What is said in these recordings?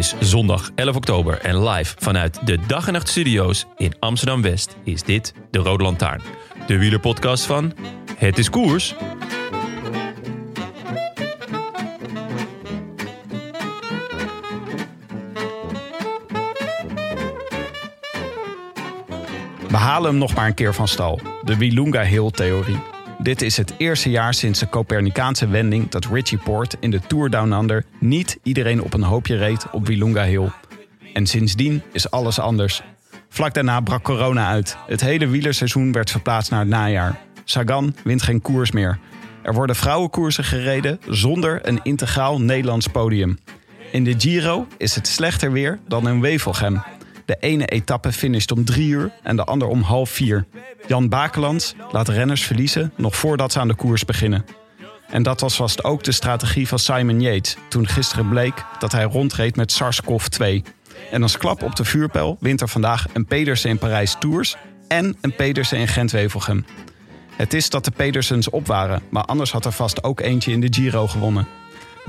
Is zondag 11 oktober en live vanuit de Dag en Nacht Studio's in Amsterdam West is dit de Rode Lantaarn. De wielerpodcast van Het is Koers. We halen hem nog maar een keer van stal. De Wilunga Hill-theorie. Dit is het eerste jaar sinds de Copernicaanse wending dat Richie Port in de Tour Down Under niet iedereen op een hoopje reed op Wilunga Hill. En sindsdien is alles anders. Vlak daarna brak corona uit. Het hele wielerseizoen werd verplaatst naar het najaar. Sagan wint geen koers meer. Er worden vrouwenkoersen gereden zonder een integraal Nederlands podium. In de Giro is het slechter weer dan in Wevelgem. De ene etappe finisht om drie uur en de ander om half vier. Jan Bakelands laat renners verliezen nog voordat ze aan de koers beginnen. En dat was vast ook de strategie van Simon Yates toen gisteren bleek dat hij rondreed met SARS-CoV-2. En als klap op de vuurpijl wint er vandaag een Pedersen in Parijs Tours en een Pedersen in Gent-Wevelgem. Het is dat de Pedersens op waren, maar anders had er vast ook eentje in de Giro gewonnen.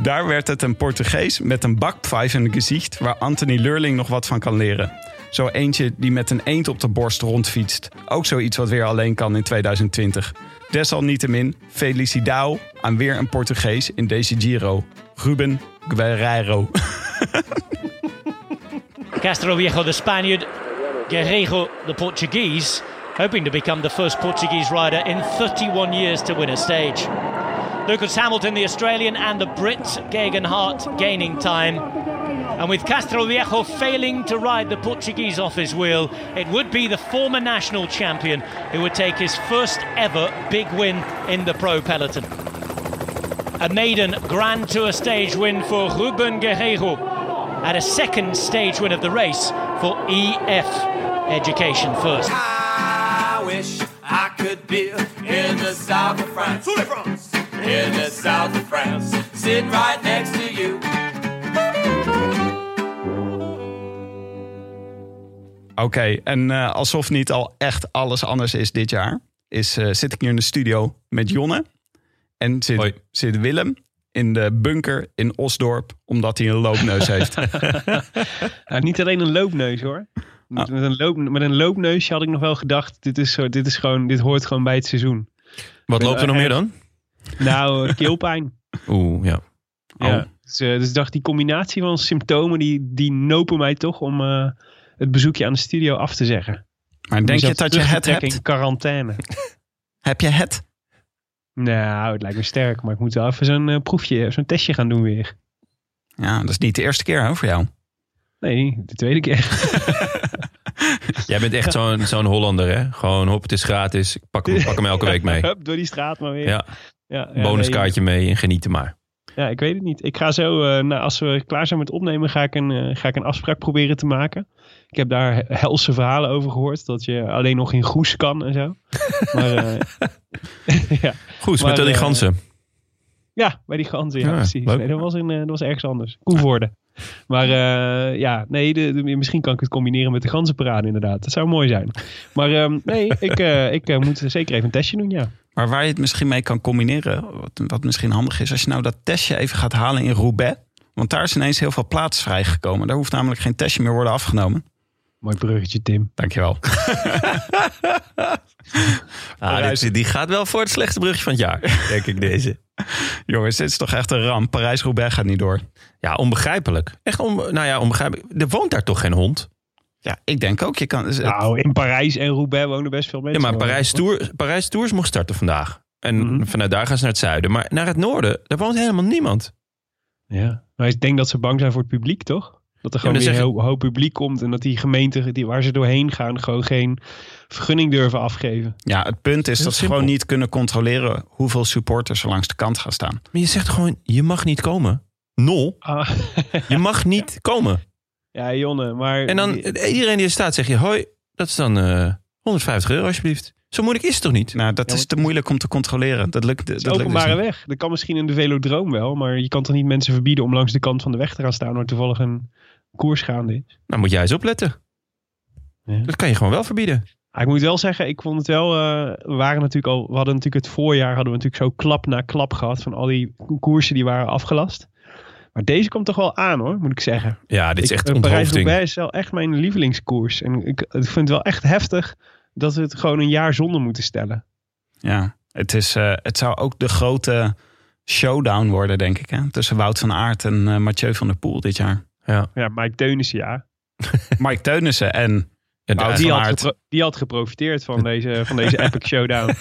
Daar werd het een Portugees met een bakpfeif in het gezicht waar Anthony Lurling nog wat van kan leren. Zo eentje die met een eend op de borst rondfietst. Ook zoiets wat weer alleen kan in 2020. Desalniettemin, felicidao aan weer een Portugees in deze Giro. Ruben Guerreiro. Castro Viejo, the Spaniard, Guerreiro, the Portuguese, hoping to become the first Portuguese rider in 31 years to win a stage. Lucas Hamilton, the Australian, and the Brit, Geoghegan Hart, gaining time. And with Castro Viejo failing to ride the Portuguese off his wheel, it would be the former national champion who would take his first ever big win in the pro peloton. A maiden Grand Tour stage win for Ruben Guerreiro, and a second stage win of the race for EF Education First. I wish I could be in the south of France. In the south of France. Sitting right next to you. Oké, en eh, alsof niet al echt alles anders is dit jaar, is, eh, zit ik nu in de studio met Jonne. En zit, Hoi. zit Willem in de bunker in Osdorp, omdat hij een loopneus heeft. Nou, niet alleen een loopneus hoor. Met, met een loop, met een loopneusje had ik nog wel gedacht, dit, is zo, dit, is gewoon, dit hoort gewoon bij het seizoen. Wat loopt er nog meer dan? Nou, eh, keelpijn. Oeh, ja. Ja. Dus, eh, dus ik dacht, die combinatie van symptomen, die, die nopen mij toch om eh, het bezoekje aan de studio af te zeggen. Maar denk je dat je het hebt? In quarantaine. Heb je het? nou, het lijkt me sterk, maar ik moet wel even zo'n eh, proefje, zo'n testje gaan doen weer. Ja, dat is niet de eerste keer hè, voor jou. Nee, de tweede keer. Jij bent echt zo'n zo'n Hollander, hè? Gewoon, hop, het is gratis. Ik pak, hem- pak hem elke week mee. Hup, door die straat maar weer. Ja, ja, bonuskaartje mee en genieten maar. Ja, ik weet het niet. Ik ga zo, eh, nou, als we klaar zijn met opnemen, ga ik, een, eh, ga ik een afspraak proberen te maken. Ik heb daar helse verhalen over gehoord. Dat je alleen nog in Goes kan en zo. Maar eh, ja. Goed, Maar, met al die ganzen. ja, bij die ganzen. Ja, Ja, precies. Nee, dat, was in, dat was ergens anders. Koevoorde. Maar eh, ja, nee, de, de- misschien kan ik het combineren met de ganzenparade inderdaad. Dat zou mooi zijn. Maar ehm, nee, ik, eh, ik eh, moet zeker even een testje doen, ja. Maar waar je het misschien mee kan combineren, wat, wat misschien handig is, als je nou dat testje even gaat halen in Roubaix. Want daar is ineens heel veel plaats vrijgekomen. Daar hoeft namelijk geen testje meer worden afgenomen. Mooi bruggetje, Tim. Dankjewel. Ah, dit- die gaat wel voor het slechtste brugje van het jaar, denk ik deze. Jongens, dit is toch echt een ramp. Parijs-Roubaix gaat niet door. Ja, onbegrijpelijk. Echt on, nou ja, onbegrijpelijk. Er woont daar toch geen hond? Ja, ik denk ook. Je kan, Nou, in Parijs en Roubaix wonen best veel Ja, mensen. maar hoor. Parijs, Tour, Parijs Tours mocht starten vandaag. En Mhm. vanuit daar gaan ze naar het zuiden. Maar naar het noorden, daar woont helemaal niemand. Ja. Maar ik denk dat ze bang zijn voor het publiek, toch? Dat er gewoon weer een hoop, hoop publiek komt. En dat die gemeenten die, waar ze doorheen gaan gewoon geen vergunning durven afgeven. ja, het punt is dat ze gewoon niet kunnen controleren hoeveel supporters er langs de kant gaan staan. Maar je zegt gewoon, je mag niet komen. Nul. Ah, Je mag niet komen. ja, Jonne, maar... En dan iedereen die er staat, zeg je, hoi, dat is dan eh 150 euro alsjeblieft. Zo moeilijk is het toch niet? Nou, dat Ja, is te moeilijk om te controleren. Dat lukt, dat Het is lukt dus openbare weg. Dat kan misschien in de velodroom wel. Maar je kan toch niet mensen verbieden om langs de kant van de weg te gaan staan... waar toevallig een koers gaande is. Nou, moet jij eens opletten. Ja. Dat kan je gewoon wel verbieden. Ik moet wel zeggen, ik vond het wel. eh, we waren natuurlijk al. We hadden natuurlijk het voorjaar hadden we natuurlijk zo klap na klap gehad van al die koersen die waren afgelast. Maar deze komt toch wel aan hoor, moet ik zeggen. Ja, dit is Ik- echt eh, onthoofding. Parijs-Roubaix is wel echt mijn lievelingskoers. En ik, ik vind het wel echt heftig dat we het gewoon een jaar zonder moeten stellen. Ja, het, is, eh, het zou ook de grote showdown worden, denk ik. Hè? Tussen Wout van Aert en eh, Mathieu van der Poel dit jaar. Ja. Ja, Mike Teunissen ja. Mike Teunissen en Ja, de- Die had, die had geprofiteerd van deze, van deze epic showdown.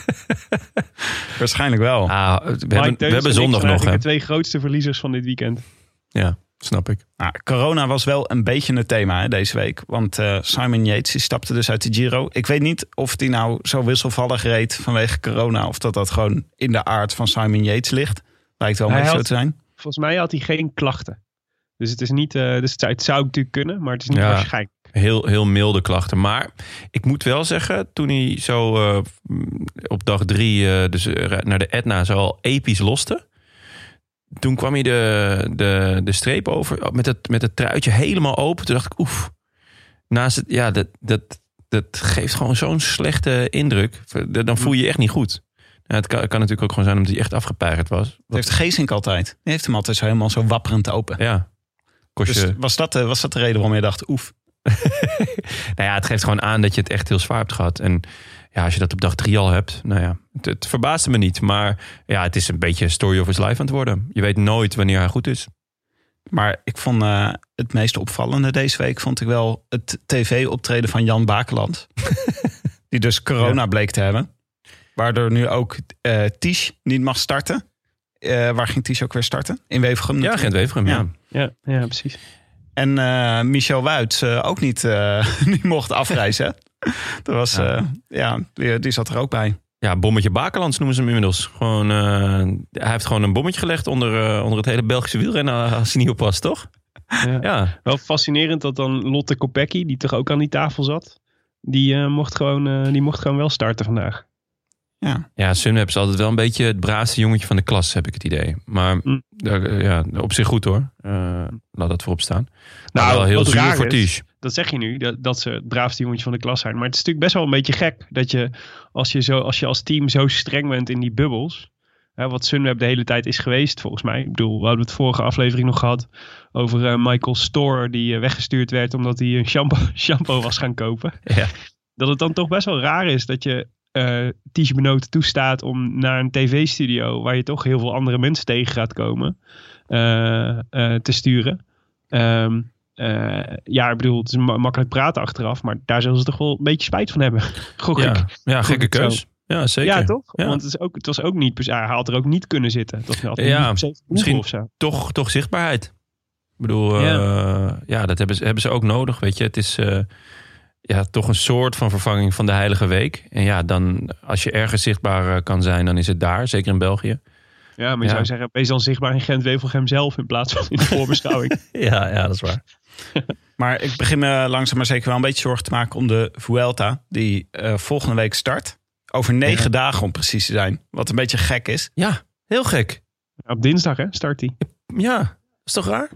waarschijnlijk wel. Ah, we, hebben, we hebben zondag nog, hè? de twee grootste verliezers van dit weekend. Ja, snap ik. Nou, corona was wel een beetje een thema hè, deze week. Want eh, Simon Yates die stapte dus uit de Giro. Ik weet niet of hij nou zo wisselvallig reed vanwege corona... of dat dat gewoon in de aard van Simon Yates ligt. Lijkt wel beetje zo te zijn. Volgens mij had hij geen klachten. Dus het is niet. eh, dus het zou, het zou natuurlijk kunnen, maar het is niet Ja. waarschijnlijk. Heel, heel milde klachten. Maar ik moet wel zeggen, toen hij zo eh, op dag drie eh, dus naar de Etna zo al episch loste. Toen kwam hij de, de, de streep over met het, met het truitje helemaal open. Toen dacht ik, oef. Naast het, ja, dat, dat, dat geeft gewoon zo'n slechte indruk. Dan voel je je echt niet goed. Ja, het kan, kan natuurlijk ook gewoon zijn omdat hij echt afgepeigerd was. Dat heeft Geesink altijd. Die heeft hem altijd zo helemaal zo wapperend open. Ja. Kost je, Dus was dat, de, was dat de reden waarom je dacht, oef. nou ja, het geeft gewoon aan dat je het echt heel zwaar hebt gehad. En ja, als je dat op dag drie al hebt, nou ja, het, het verbaasde me niet. Maar ja, het is een beetje story of his life aan het worden. Je weet nooit wanneer hij goed is. Maar ik vond eh, het meest opvallende deze week... vond ik wel het tv-optreden van Jan Bakeland. die dus corona bleek te hebben. Waardoor nu ook eh Ties niet mag starten. Eh, waar ging Ties ook weer starten? In Wevergem Ja, natuurlijk. Gent Wevergem, ja. Ja, ja precies. En eh, Michel Wuits eh, ook niet, eh, niet mocht afreizen. Dat was, Ja. ja, ja die, die zat er ook bij. Ja, bommetje Bakelands noemen ze hem inmiddels. Gewoon, eh, hij heeft gewoon een bommetje gelegd onder, onder het hele Belgische wielrennen als hij niet oppast, toch? Ja. Ja, Wel fascinerend dat dan Lotte Kopecky, die toch ook aan die tafel zat, die, eh, mocht, gewoon, eh, die mocht gewoon wel starten vandaag. Ja. ja Sunweb is altijd wel een beetje het braafste jongetje van de klas, heb ik het idee. Maar Mm. eh, ja, op zich goed hoor. Eh, laat dat voorop staan. Nou, wel heel wat zuur voor. Dat zeg je nu, dat, dat ze het braafste jongetje van de klas zijn. Maar het is natuurlijk best wel een beetje gek dat je als je, zo, als, je als team zo streng bent in die bubbels. Hè, wat Sunweb de hele tijd is geweest, volgens mij. Ik bedoel, we hadden het vorige aflevering nog gehad over eh, Michael Store, die eh, weggestuurd werd omdat hij een shampoo, shampoo was gaan kopen. Ja. Dat het dan toch best wel raar is dat je Ties Benoot toestaat om naar een tv-studio, waar je toch heel veel andere mensen tegen gaat komen, eh, eh, te sturen. Ehm, eh, ja, ik bedoel, het is ma- makkelijk praten achteraf, maar daar zullen ze toch wel een beetje spijt van hebben. Gok ik. Ja, ja gekke keus. Ja, zeker. Ja, toch? Ja. Want het, is ook, het was ook niet, hij had er ook niet kunnen zitten. Had Ja, misschien- of zo. toch, toch zichtbaarheid. Ik bedoel, Ja. ja, dat hebben ze, hebben ze ook nodig. Weet je, het is ja, toch een soort van vervanging van de Heilige Week. En ja, dan als je ergens zichtbaar eh, kan zijn, dan is het daar, zeker in België. Ja, maar je Ja. zou zeggen, wees dan zichtbaar in Gent-Wevelgem zelf in plaats van in de voorbeschouwing. Ja, ja, dat is waar. Maar ik begin me langzaam maar zeker wel een beetje zorgen te maken om de Vuelta. Die eh, volgende week start. Over negen dagen om precies te zijn. Wat een beetje gek is. Ja, heel gek. Op dinsdag hè, start hij. Ja, is toch raar?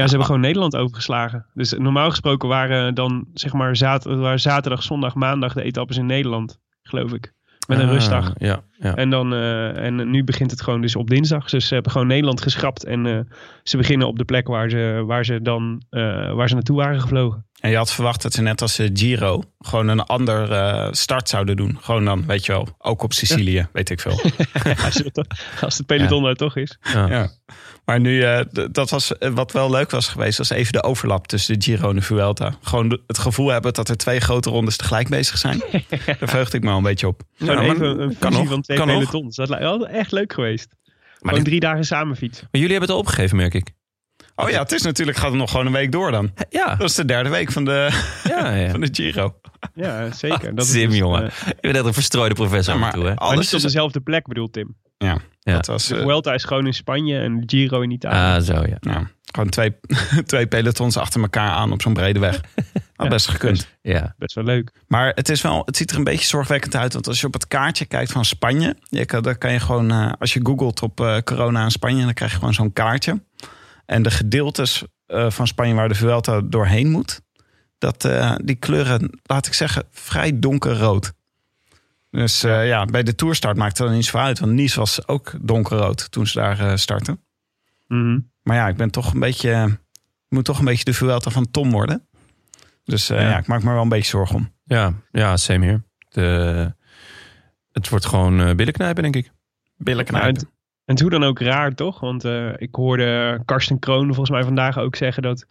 Ja, ze hebben gewoon Nederland overgeslagen. Dus normaal gesproken waren dan zeg maar zat- waren zaterdag, zondag, maandag de etappes in Nederland, geloof ik. Met een Ah, rustdag. Ja, ja. En, dan, eh, en nu begint het gewoon dus op dinsdag. Dus ze hebben gewoon Nederland geschrapt. En eh, ze beginnen op de plek waar ze, waar ze dan eh, waar ze naartoe waren gevlogen. En je had verwacht dat ze net als de Giro gewoon een ander eh, start zouden doen. Gewoon dan, weet je wel, ook op Sicilië, weet ik veel. als, het, als het peloton er toch is. ja. Maar nu, eh, dat was eh, wat wel leuk was geweest, was even de overlap tussen de Giro en de Vuelta. Gewoon de- het gevoel hebben dat er twee grote rondes tegelijk bezig zijn. Daar verheugde ik me al een beetje op. Gewoon Ja, maar even een kan fusie nog, van twee kan nog. pelotons. Dat lijkt wel echt leuk geweest. Maar, Gewoon dit- drie dagen samen fietsen. maar jullie hebben het al opgegeven, merk ik. Oh ja, het is natuurlijk, gaat het nog gewoon een week door dan. Ja, Dat is de derde week van de, ja, ja. van de Giro. Ja, zeker. Dat is Sim, dus, jongen. eh, Je bent echt een verstrooide professor Ja, en toe, hè? maar alles niet op is... dezelfde plek bedoelt Tim. Ja, Ja. dat was... De eh, Vuelta is gewoon in Spanje en de Giro in Italië. Ah, zo, ja. ja, gewoon twee, twee pelotons achter elkaar aan op zo'n brede weg. Had best gekund. Ja, Best wel leuk. Maar het, is wel, het ziet er een beetje zorgwekkend uit. Want als je op het kaartje kijkt van Spanje. Je kan, dan kan je gewoon, eh, als je googelt op eh, corona in Spanje. Dan krijg je gewoon zo'n kaartje. En de gedeeltes eh, van Spanje waar de Vuelta doorheen moet. Dat, eh, die kleuren, laat ik zeggen, vrij donkerrood. Dus eh, ja, bij de toerstart maakt het dan niet zo uit. Want Nice was ook donkerrood toen ze daar eh, startten. Mhm. Maar ja, ik ben toch een beetje. Ik moet toch een beetje de Vuelta van Tom worden. Dus eh, Ja. ja. ik maak me wel een beetje zorgen om. ja, ja same hier. De, het wordt gewoon eh billenknijpen, denk ik. Billen Nou, knijpen. En, hoe dan ook raar, toch? Want eh, ik hoorde Karsten Kroon volgens mij vandaag ook zeggen dat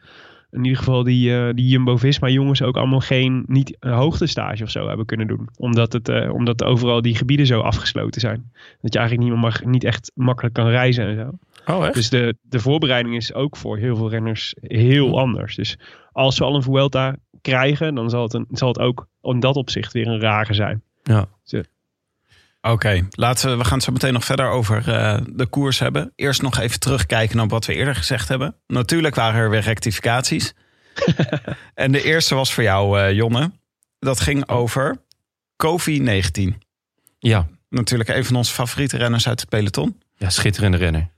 in ieder geval die, eh, die Jumbo-Visma-jongens ook allemaal geen niet een hoogtestage of zo hebben kunnen doen. Omdat, het, eh, omdat overal die gebieden zo afgesloten zijn. Dat je eigenlijk niet, meer mag, niet echt makkelijk kan reizen en zo. Oh, echt? Dus de, de voorbereiding is ook voor heel veel renners heel anders. Dus als we al een Vuelta krijgen, dan zal het, een, zal het ook in dat opzicht weer een rare zijn. Ja. Oké, laten we, we gaan het zo meteen nog verder over eh, de koers hebben. Eerst nog even terugkijken naar wat we eerder gezegd hebben. Natuurlijk waren er weer rectificaties. en de eerste was voor jou, eh, Jonne. Dat ging over COVID-19. Ja. Natuurlijk een van onze favoriete renners uit het peloton. ja, schitterende renner.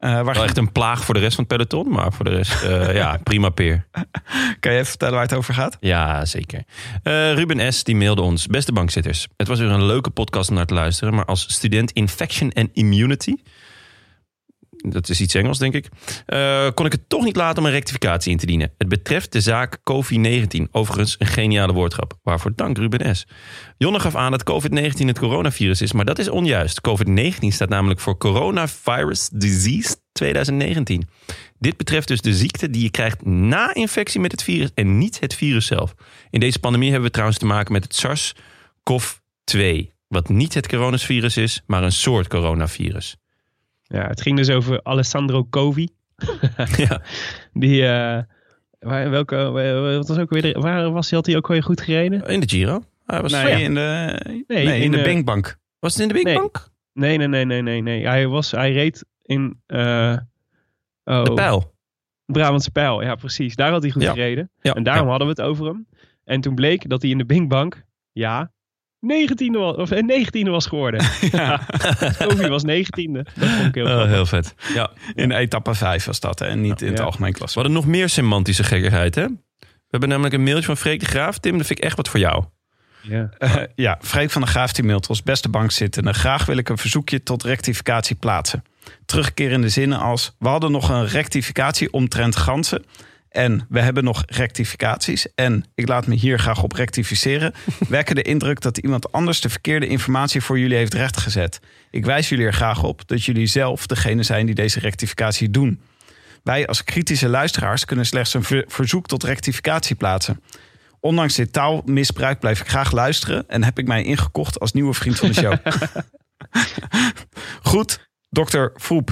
Eh, waar Wel echt een plaag voor de rest van het peloton, maar voor de rest, eh, ja, prima peer. Kan je even vertellen waar het over gaat? Ja, zeker. Eh, Ruben S. die mailde ons. Beste bankzitters. Het was weer een leuke podcast om naar te luisteren. Maar als student Infection and Immunity... Dat is iets Engels, denk ik. eh, kon ik het toch niet laten om een rectificatie in te dienen. Het betreft de zaak COVID-19. Overigens een geniale woordgrap. Waarvoor dank Ruben S. Jonne gaf aan dat COVID-19 het coronavirus is. Maar dat is onjuist. COVID-19 staat namelijk voor Coronavirus Disease 2019. Dit betreft dus de ziekte die je krijgt na infectie met het virus en niet het virus zelf. In deze pandemie hebben we trouwens te maken met het SARS-CoV-2. Wat niet het coronavirus is, maar een soort coronavirus. Ja, het ging dus over Alessandro Covi. ja. Die, eh, waar, welke, wa- wat was ook weer, de- waar was hij, had hij ook weer goed gereden? In de Giro. Hij was, Nee, ja. in de, nee, Nee, in, in, de Binkbank. was het in de Big Nee. Nee, nee, nee, nee, nee. Hij, was, hij reed in uh, oh, De pijl. Brabantse Pijl. Ja, precies. Daar had hij goed Ja. gereden. Ja. En daarom hadden we het over hem. En toen bleek dat hij in de Binkbank, ja, 19e was, of, eh, 19e was geworden. Ja. Covi was 19e. Dat vond ik heel Oh, heel vet. Ja. In etappe 5 was dat, hè? en niet in het Ja. algemeen We klasse. hadden nog meer semantische gekkigheid, hè? We hebben namelijk een mailtje van Freek de Graaf. Tim, dat vind ik echt wat voor jou. Ja. Eh, ja, Freek van der Graaf die mailt ons beste bankzittende. Graag wil ik een verzoekje tot rectificatie plaatsen. Terugkerende zinnen als... We hadden nog een rectificatie omtrent ganzen. En we hebben nog rectificaties. En ik laat me hier graag op rectificeren. Wekken de indruk dat iemand anders de verkeerde informatie voor jullie heeft rechtgezet. Ik wijs jullie er graag op dat jullie zelf degene zijn die deze rectificatie doen. Wij als kritische luisteraars kunnen slechts een ver- verzoek tot rectificatie plaatsen. Ondanks dit taalmisbruik blijf ik graag luisteren en heb ik mij ingekocht als nieuwe vriend van de show. Goed, dokter Vroep.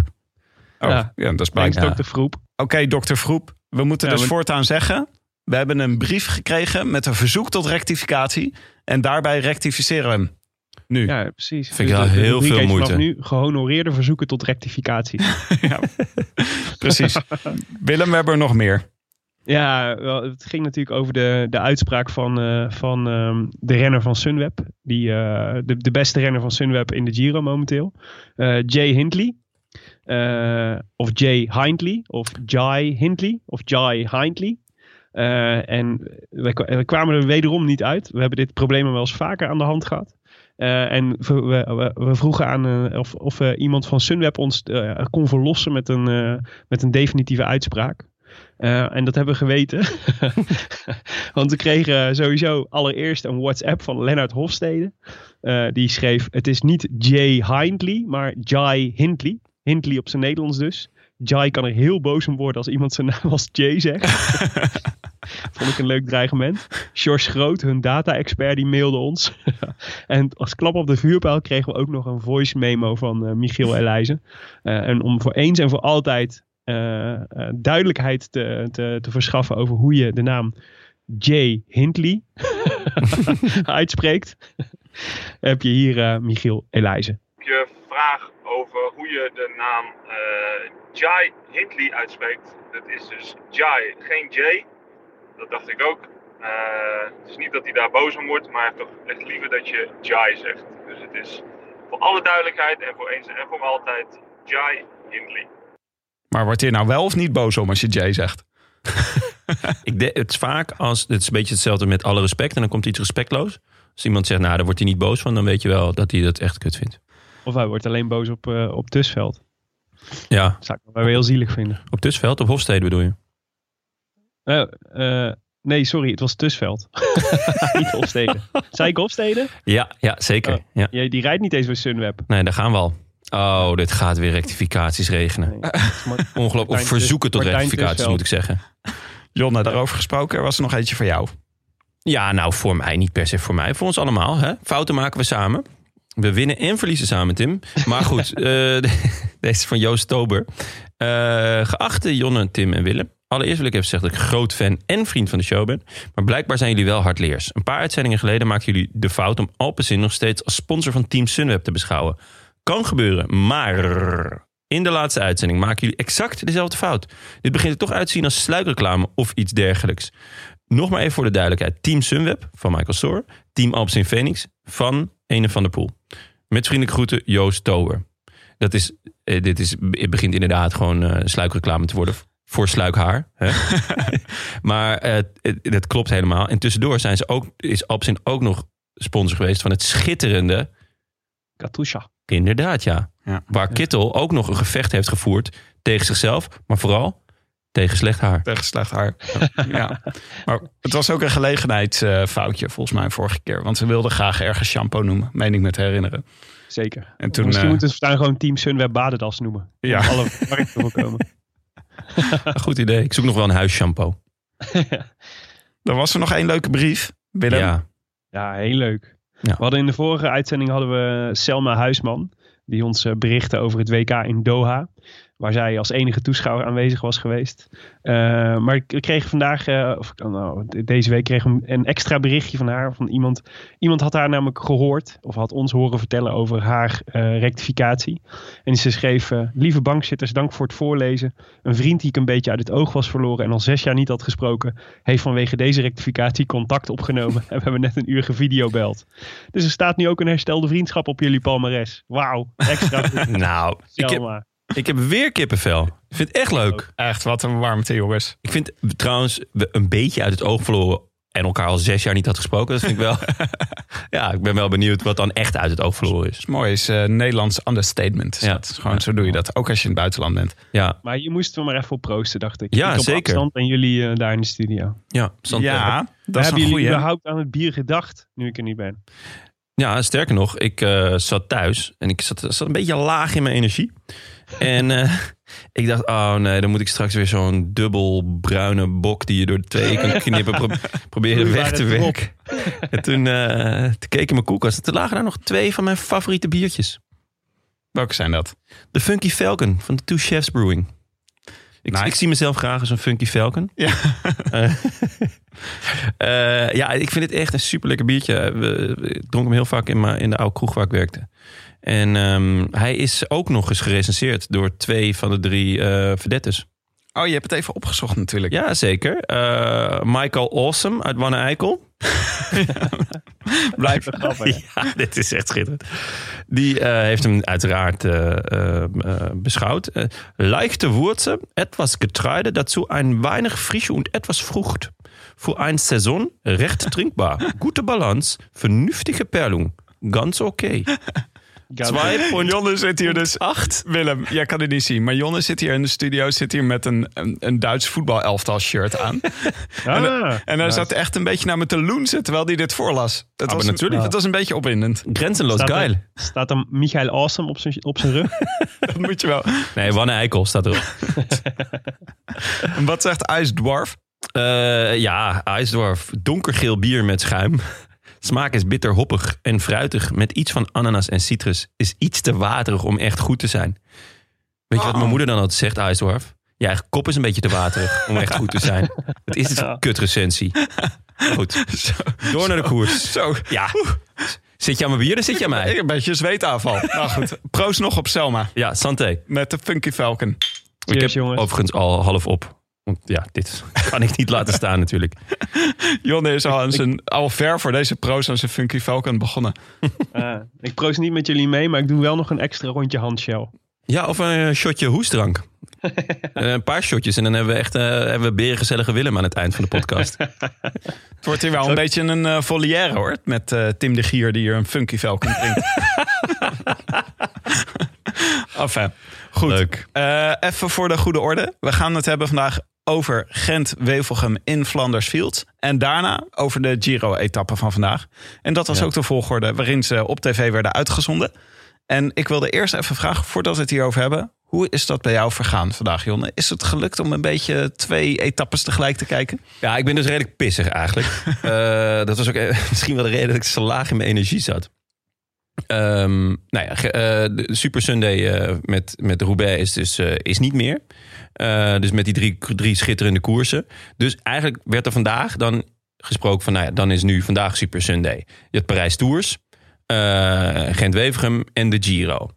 Oh, ja. Ja. dat is blijkbaar. Ja. dokter Vroep. Oké, dokter Vroep. We moeten Ja, dus voortaan zeggen... we hebben een brief gekregen met een verzoek tot rectificatie... en daarbij rectificeren we hem. Nu. Ja, precies. Vind ik Dus wel de- de heel veel heet vanaf moeite. nu gehonoreerde verzoeken tot rectificatie. Precies. Willem, we hebben er nog meer. Ja, wel, het ging natuurlijk over de, de uitspraak van, eh, van ehm, de renner van Sunweb. Die, eh, de, de beste renner van Sunweb in de Giro momenteel. Eh, Jay Hindley. Eh, of Jay Hindley. Of Jai Hindley. Of Jai Hindley. Eh, en we, kwamen er wederom niet uit. We hebben dit probleem wel eens vaker aan de hand gehad. Eh, en we, we, vroegen aan of, of iemand van Sunweb ons kon verlossen met een, met een definitieve uitspraak. En dat hebben we geweten. Want we kregen sowieso allereerst een WhatsApp van Lennart Hofstede. Die schreef: Het is niet Jay Hindley, maar Jai Hindley. Hindley op zijn Nederlands dus. Jai kan er heel boos om worden als iemand zijn naam als Jay zegt. Vond ik een leuk dreigement. George Groot, hun data-expert, die mailde ons. en als klap op de vuurpijl kregen we ook nog een voice memo van eh, Michiel Elijzen. Eh, en om voor eens en voor altijd eh, eh, duidelijkheid te, te, te verschaffen over hoe je de naam Jay Hindley uitspreekt, heb je hier eh, Michiel Elijzen. je vraag over hoe je de naam eh, Jai Hindley uitspreekt. Dat is dus Jai, geen J. Dat dacht ik ook. Eh, het is niet dat hij daar boos om wordt, maar hij heeft toch echt liever dat je Jai zegt. Dus het is voor alle duidelijkheid en voor eens en voor altijd Jai Hindley. Maar wordt hij nou wel of niet boos om als je Jay zegt? Ik de, het is vaak als. Het is een beetje hetzelfde met alle respect. En dan komt iets respectloos. Als iemand zegt, nou, daar wordt hij niet boos van. Dan weet je wel dat hij dat echt kut vindt. Of hij wordt alleen boos op, eh op Tusveld. Ja, Dat zou ik wel weer heel zielig vinden. op Tusveld, op Hofstede bedoel je? Eh, eh, nee, sorry, het was Tusveld. niet Hofstede. Zei ik Hofstede? Ja, ja zeker. Oh. Ja. Die rijdt niet eens bij Sunweb. Nee, daar gaan we al. Oh, dit gaat weer rectificaties regenen. Nee, Ongelooflijk. Of verzoeken tot Martijn rectificaties, Tusveld. moet ik zeggen. Jonne, daarover gesproken, er was er nog eentje voor jou. Ja, nou, voor mij niet per se voor mij. Voor ons allemaal. Hè? Fouten maken we samen. We winnen en verliezen samen, Tim. Maar goed, eh, deze is van Joost Tober. Eh, geachte Jonne, Tim en Willem. Allereerst wil ik even zeggen dat ik groot fan en vriend van de show ben. Maar blijkbaar zijn jullie wel hardleers. Een paar uitzendingen geleden maakten jullie de fout om Alpecin nog steeds als sponsor van Team Sunweb te beschouwen. Kan gebeuren, maar in de laatste uitzending maken jullie exact dezelfde fout. Dit begint er toch uit te zien als sluikreclame of iets dergelijks. Nog maar even voor de duidelijkheid. Team Sunweb van Michael Soor. Team Alpecin Phoenix van Ene van der Poel. Met vriendelijke groeten Joost Tober. Dat is, eh, dit is, het begint inderdaad gewoon eh, sluikreclame te worden voor sluikhaar. Hè? maar eh, het, het klopt helemaal. En tussendoor zijn ze ook, is Alpecin ook nog sponsor geweest van het schitterende... Katusha. Inderdaad, ja. Ja. Waar Kittel ook nog een gevecht heeft gevoerd tegen zichzelf, maar vooral tegen slecht haar. Tegen slecht haar. ja. Maar het was ook een gelegenheidsfoutje volgens mij vorige keer. Want ze wilden graag ergens shampoo noemen, meen ik me te herinneren. Zeker. En toen, Misschien eh, moeten ze gewoon Team Sunweb Badendas noemen. Ja. Om alle markten te voorkomen. Goed idee. Ik zoek nog wel een huisshampoo. er was er nog één leuke brief. Willem. Ja. Ja, heel leuk. Ja. We hadden in de vorige uitzending hadden we Selma Huisman. Die ons eh, berichtte over het WK in Doha. Waar zij als enige toeschouwer aanwezig was geweest. Eh, maar ik kreeg vandaag, eh, of oh, nou, de- deze week kreeg ik een, een extra berichtje van haar. Van iemand, iemand had haar namelijk gehoord. Of had ons horen vertellen over haar eh, rectificatie. En ze schreef, lieve bankzitters, dank voor het voorlezen. Een vriend die ik een beetje uit het oog was verloren en al zes jaar niet had gesproken. Heeft vanwege deze rectificatie contact opgenomen. En we hebben net een uur gevideobeld. Dus er staat nu ook een herstelde vriendschap op jullie palmares. Wauw, extra. Nou, ik heb. Ik heb weer kippenvel. Ik vind het echt leuk. Echt, wat een warmte jongens. Ik vind trouwens we een beetje uit het oog verloren en elkaar al zes jaar niet had gesproken. Dat vind ik wel. ja, ik ben wel benieuwd wat dan echt uit het oog verloren is. Mooi, is eh, Nederlands understatement. Is Ja. dat. Gewoon, zo doe je dat. Ook als je in het buitenland bent. Ja, Maar je moest er maar even op proosten, dacht ik. Ja, ik op zeker. afstand en jullie eh, daar in de studio. ja, Santé. Ja, dat is Hebben jullie goeie. überhaupt aan het bier gedacht, nu ik er niet ben? Ja, sterker nog, ik eh, zat thuis en ik zat, zat een beetje laag in mijn energie. En eh, ik dacht, oh nee, dan moet ik straks weer zo'n dubbel bruine bok die je door de twee kan knippen pro- proberen weg te werken. En toen, eh, toen keek ik in mijn koelkast en toen lagen daar nog twee van mijn favoriete biertjes. Welke zijn dat? De Funky Falcon van de Two Chefs Brewing. Ik, Nice. ik zie mezelf graag als een Funky Falcon. Ja. Eh, ja, ik vind het echt een super lekker biertje. We, we dronken hem heel vaak in, mijn- in de oude kroeg waar ik werkte. En ehm, hij is ook nog eens gerecenseerd door twee van de drie eh verdettes. Oh, je hebt het even opgezocht natuurlijk. Ja, zeker. Eh, Michael Awesome uit Wanne Eikel. Blijf het grappig. Ja, dit is echt schitterend. Die eh, heeft hem uiteraard eh, eh, eh, beschouwd. Eh, leichte Wurzel, etwas Getreide, dazu ein weinig Frische und etwas Frucht. Für ein Saison recht trinkbar. Gute Balance, vernünftige Perlung. ganz oké. Zwei point Jonne zit hier dus... acht. Willem, jij kan het niet zien. Maar Jonne zit hier in de studio zit hier met een, een, een Duits voetbalelftal shirt aan. en, Ah, en hij zat echt een beetje naar me te loenzen terwijl hij dit voorlas. Dat maar was natuurlijk. Dat was een beetje opwindend. Grenzenloos Staat er- geil. Staat dan Michael Awesome op zijn, op zijn rug? Dat moet je wel. Nee, Wanne Eikel staat erop. En wat zegt IJsdwarf? Eh, ja, IJsdorf. Donkergeel bier met schuim. Smaak is bitter hoppig en fruitig met iets van ananas en citrus. Is iets te waterig om echt goed te zijn. Weet je wat mijn moeder dan altijd zegt, IJsdorf? Je eigen kop is een beetje te waterig om echt goed te zijn. Het is dus een kutrecensie. Goed, door naar de koers. Zo. Ja, zit je aan mijn bier, dan zit je aan Ik mij. heb een beetje zweetaanval. nou goed. Proost nog op Selma. Ja, santé. Met de Funky Falcon. Ik Cheers, heb jongens. overigens al half op. Want ja, dit kan ik niet laten staan natuurlijk. Jonne is al, aan zijn, al ver voor deze proost aan zijn Funky Falcon begonnen. Ah, ik proost niet met jullie mee, maar ik doe wel nog een extra rondje handshell. Ja, of een shotje hoestdrank. Eh, een paar shotjes en dan hebben we echt eh, hebben we berengezellige Willem aan het eind van de podcast. Het wordt hier wel een beetje een uh, volière hoor. Met eh, Tim de Gier die hier een Funky Falcon drinkt. enfin, goed. Leuk. Eh, even voor de goede orde. We gaan het hebben vandaag over Gent-Wevelgem in Flanders Fields. En daarna over de Giro-etappe van vandaag. En dat was Ja. ook de volgorde waarin ze op tv werden uitgezonden. En ik wilde eerst even vragen, voordat we het hierover hebben... hoe is dat bij jou vergaan vandaag, Jonne? Is het gelukt om een beetje twee etappes tegelijk te kijken? Ja, ik ben dus redelijk pissig eigenlijk. Eh, dat was ook eh, misschien wel de reden dat ik zo laag in mijn energie zat. Ehm, nou ja, eh, de Super Sunday eh, met, met Roubaix is dus eh, is niet meer. Dus met die drie, drie schitterende koersen. Dus eigenlijk werd er vandaag dan gesproken van... nou ja, dan is nu vandaag Super Sunday. Je hebt Parijs Tours, Gent-Wevelgem en de Giro.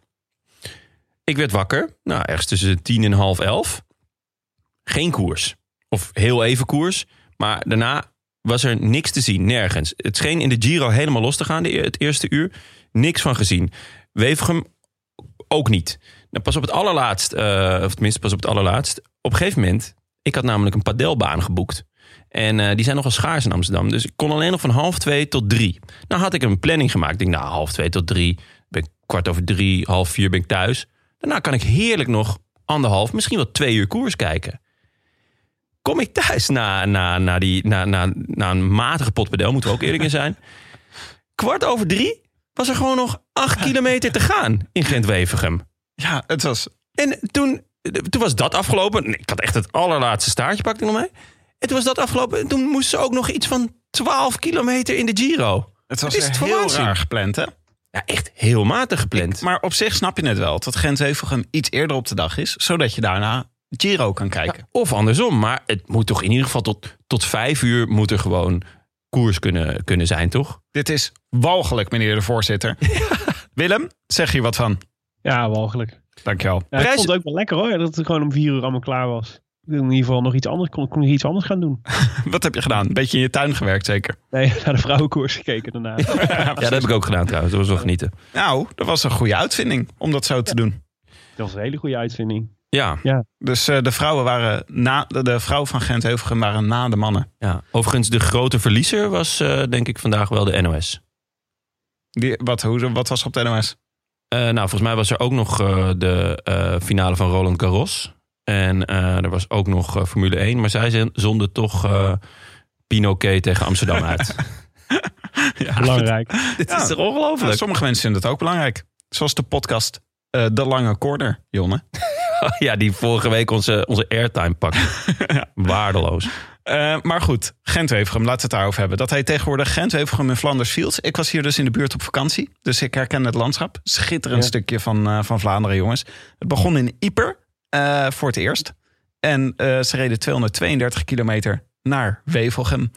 Ik werd wakker, nou ergens tussen tien en half elf. Geen koers. Of heel even koers. Maar daarna was er niks te zien, nergens. Het scheen in de Giro helemaal los te gaan, het eerste uur. Niks van gezien. Wevergem ook niet. Nou, pas op het allerlaatst, eh, of tenminste pas op het allerlaatst. Op een gegeven moment, ik had namelijk een padelbaan geboekt. En eh, die zijn nogal schaars in Amsterdam. Dus ik kon alleen nog van half twee tot drie. Nou had ik een planning gemaakt. Ik denk, nou, half twee tot drie. Ben ik kwart over drie, half vier ben ik thuis. Daarna kan ik heerlijk nog anderhalf, misschien wel twee uur koers kijken. Kom ik thuis na, na, na, die, na, na, na een matige pot padel, moeten we ook eerlijk in zijn. Kwart over drie was er gewoon nog acht kilometer te gaan in Gent-Wevergem. Ja, het was En toen, toen was dat afgelopen. Ik had echt het allerlaatste staartje pakte ik nog mee. En toen was dat afgelopen. En toen moesten ze ook nog iets van 12 kilometer in de Giro. Het was het heel waanzin? raar gepland, hè? Ja, echt heel matig gepland. Maar op zich snap je het wel. Dat Gent-Wevelgem iets eerder op de dag is. Zodat je daarna Giro kan kijken. Of andersom. Maar het moet toch in ieder geval tot, tot vijf uur moet er gewoon koers kunnen, kunnen zijn, toch? Dit is walgelijk, meneer de voorzitter. Willem, zeg hier wat van. Ja, walgelijk. Dankjewel. Ja, ik Prijs- vond het ook wel lekker hoor, dat het gewoon om vier uur allemaal klaar was. Ik wil in ieder geval nog iets anders, kon, kon ik iets anders gaan doen. Wat heb je gedaan? Een beetje in je tuin gewerkt, zeker? Nee, naar de vrouwenkoers gekeken daarna. Ja, dat heb ik ook gedaan trouwens. Dat was wel genieten. Nou, dat was een goede uitvinding om dat zo te doen. Dat was een hele goede uitvinding. Ja, Dus eh, de vrouwen waren na, de, de vrouwen van Gent-Wevelgem waren na de mannen. ja. Overigens, de grote verliezer was eh, denk ik vandaag wel de NOS. Die, wat, hoe, wat was er op de NOS? Eh, nou, volgens mij was er ook nog eh, de eh, finale van Roland Garros. En eh, er was ook nog Formule 1. Maar zij zonden toch eh Pinoquet tegen Amsterdam uit. Belangrijk. Dit Ja. is toch Ja, ongelooflijk? sommige mensen vinden het ook belangrijk. Zoals de podcast eh, De Lange Corner, Jonne. Ja, die vorige week onze, onze airtime pakte. Waardeloos. Eh, maar goed, Gent-Wevelgem, laten we het daarover hebben. Dat heet tegenwoordig Gent-Wevelgem in Flanders Fields. Ik was hier dus in de buurt op vakantie, dus ik herken het landschap. Schitterend Ja. stukje van, eh, van Vlaanderen, jongens. Het begon in Ieper eh, voor het eerst. En ze reden 232 kilometer naar Wevelgem.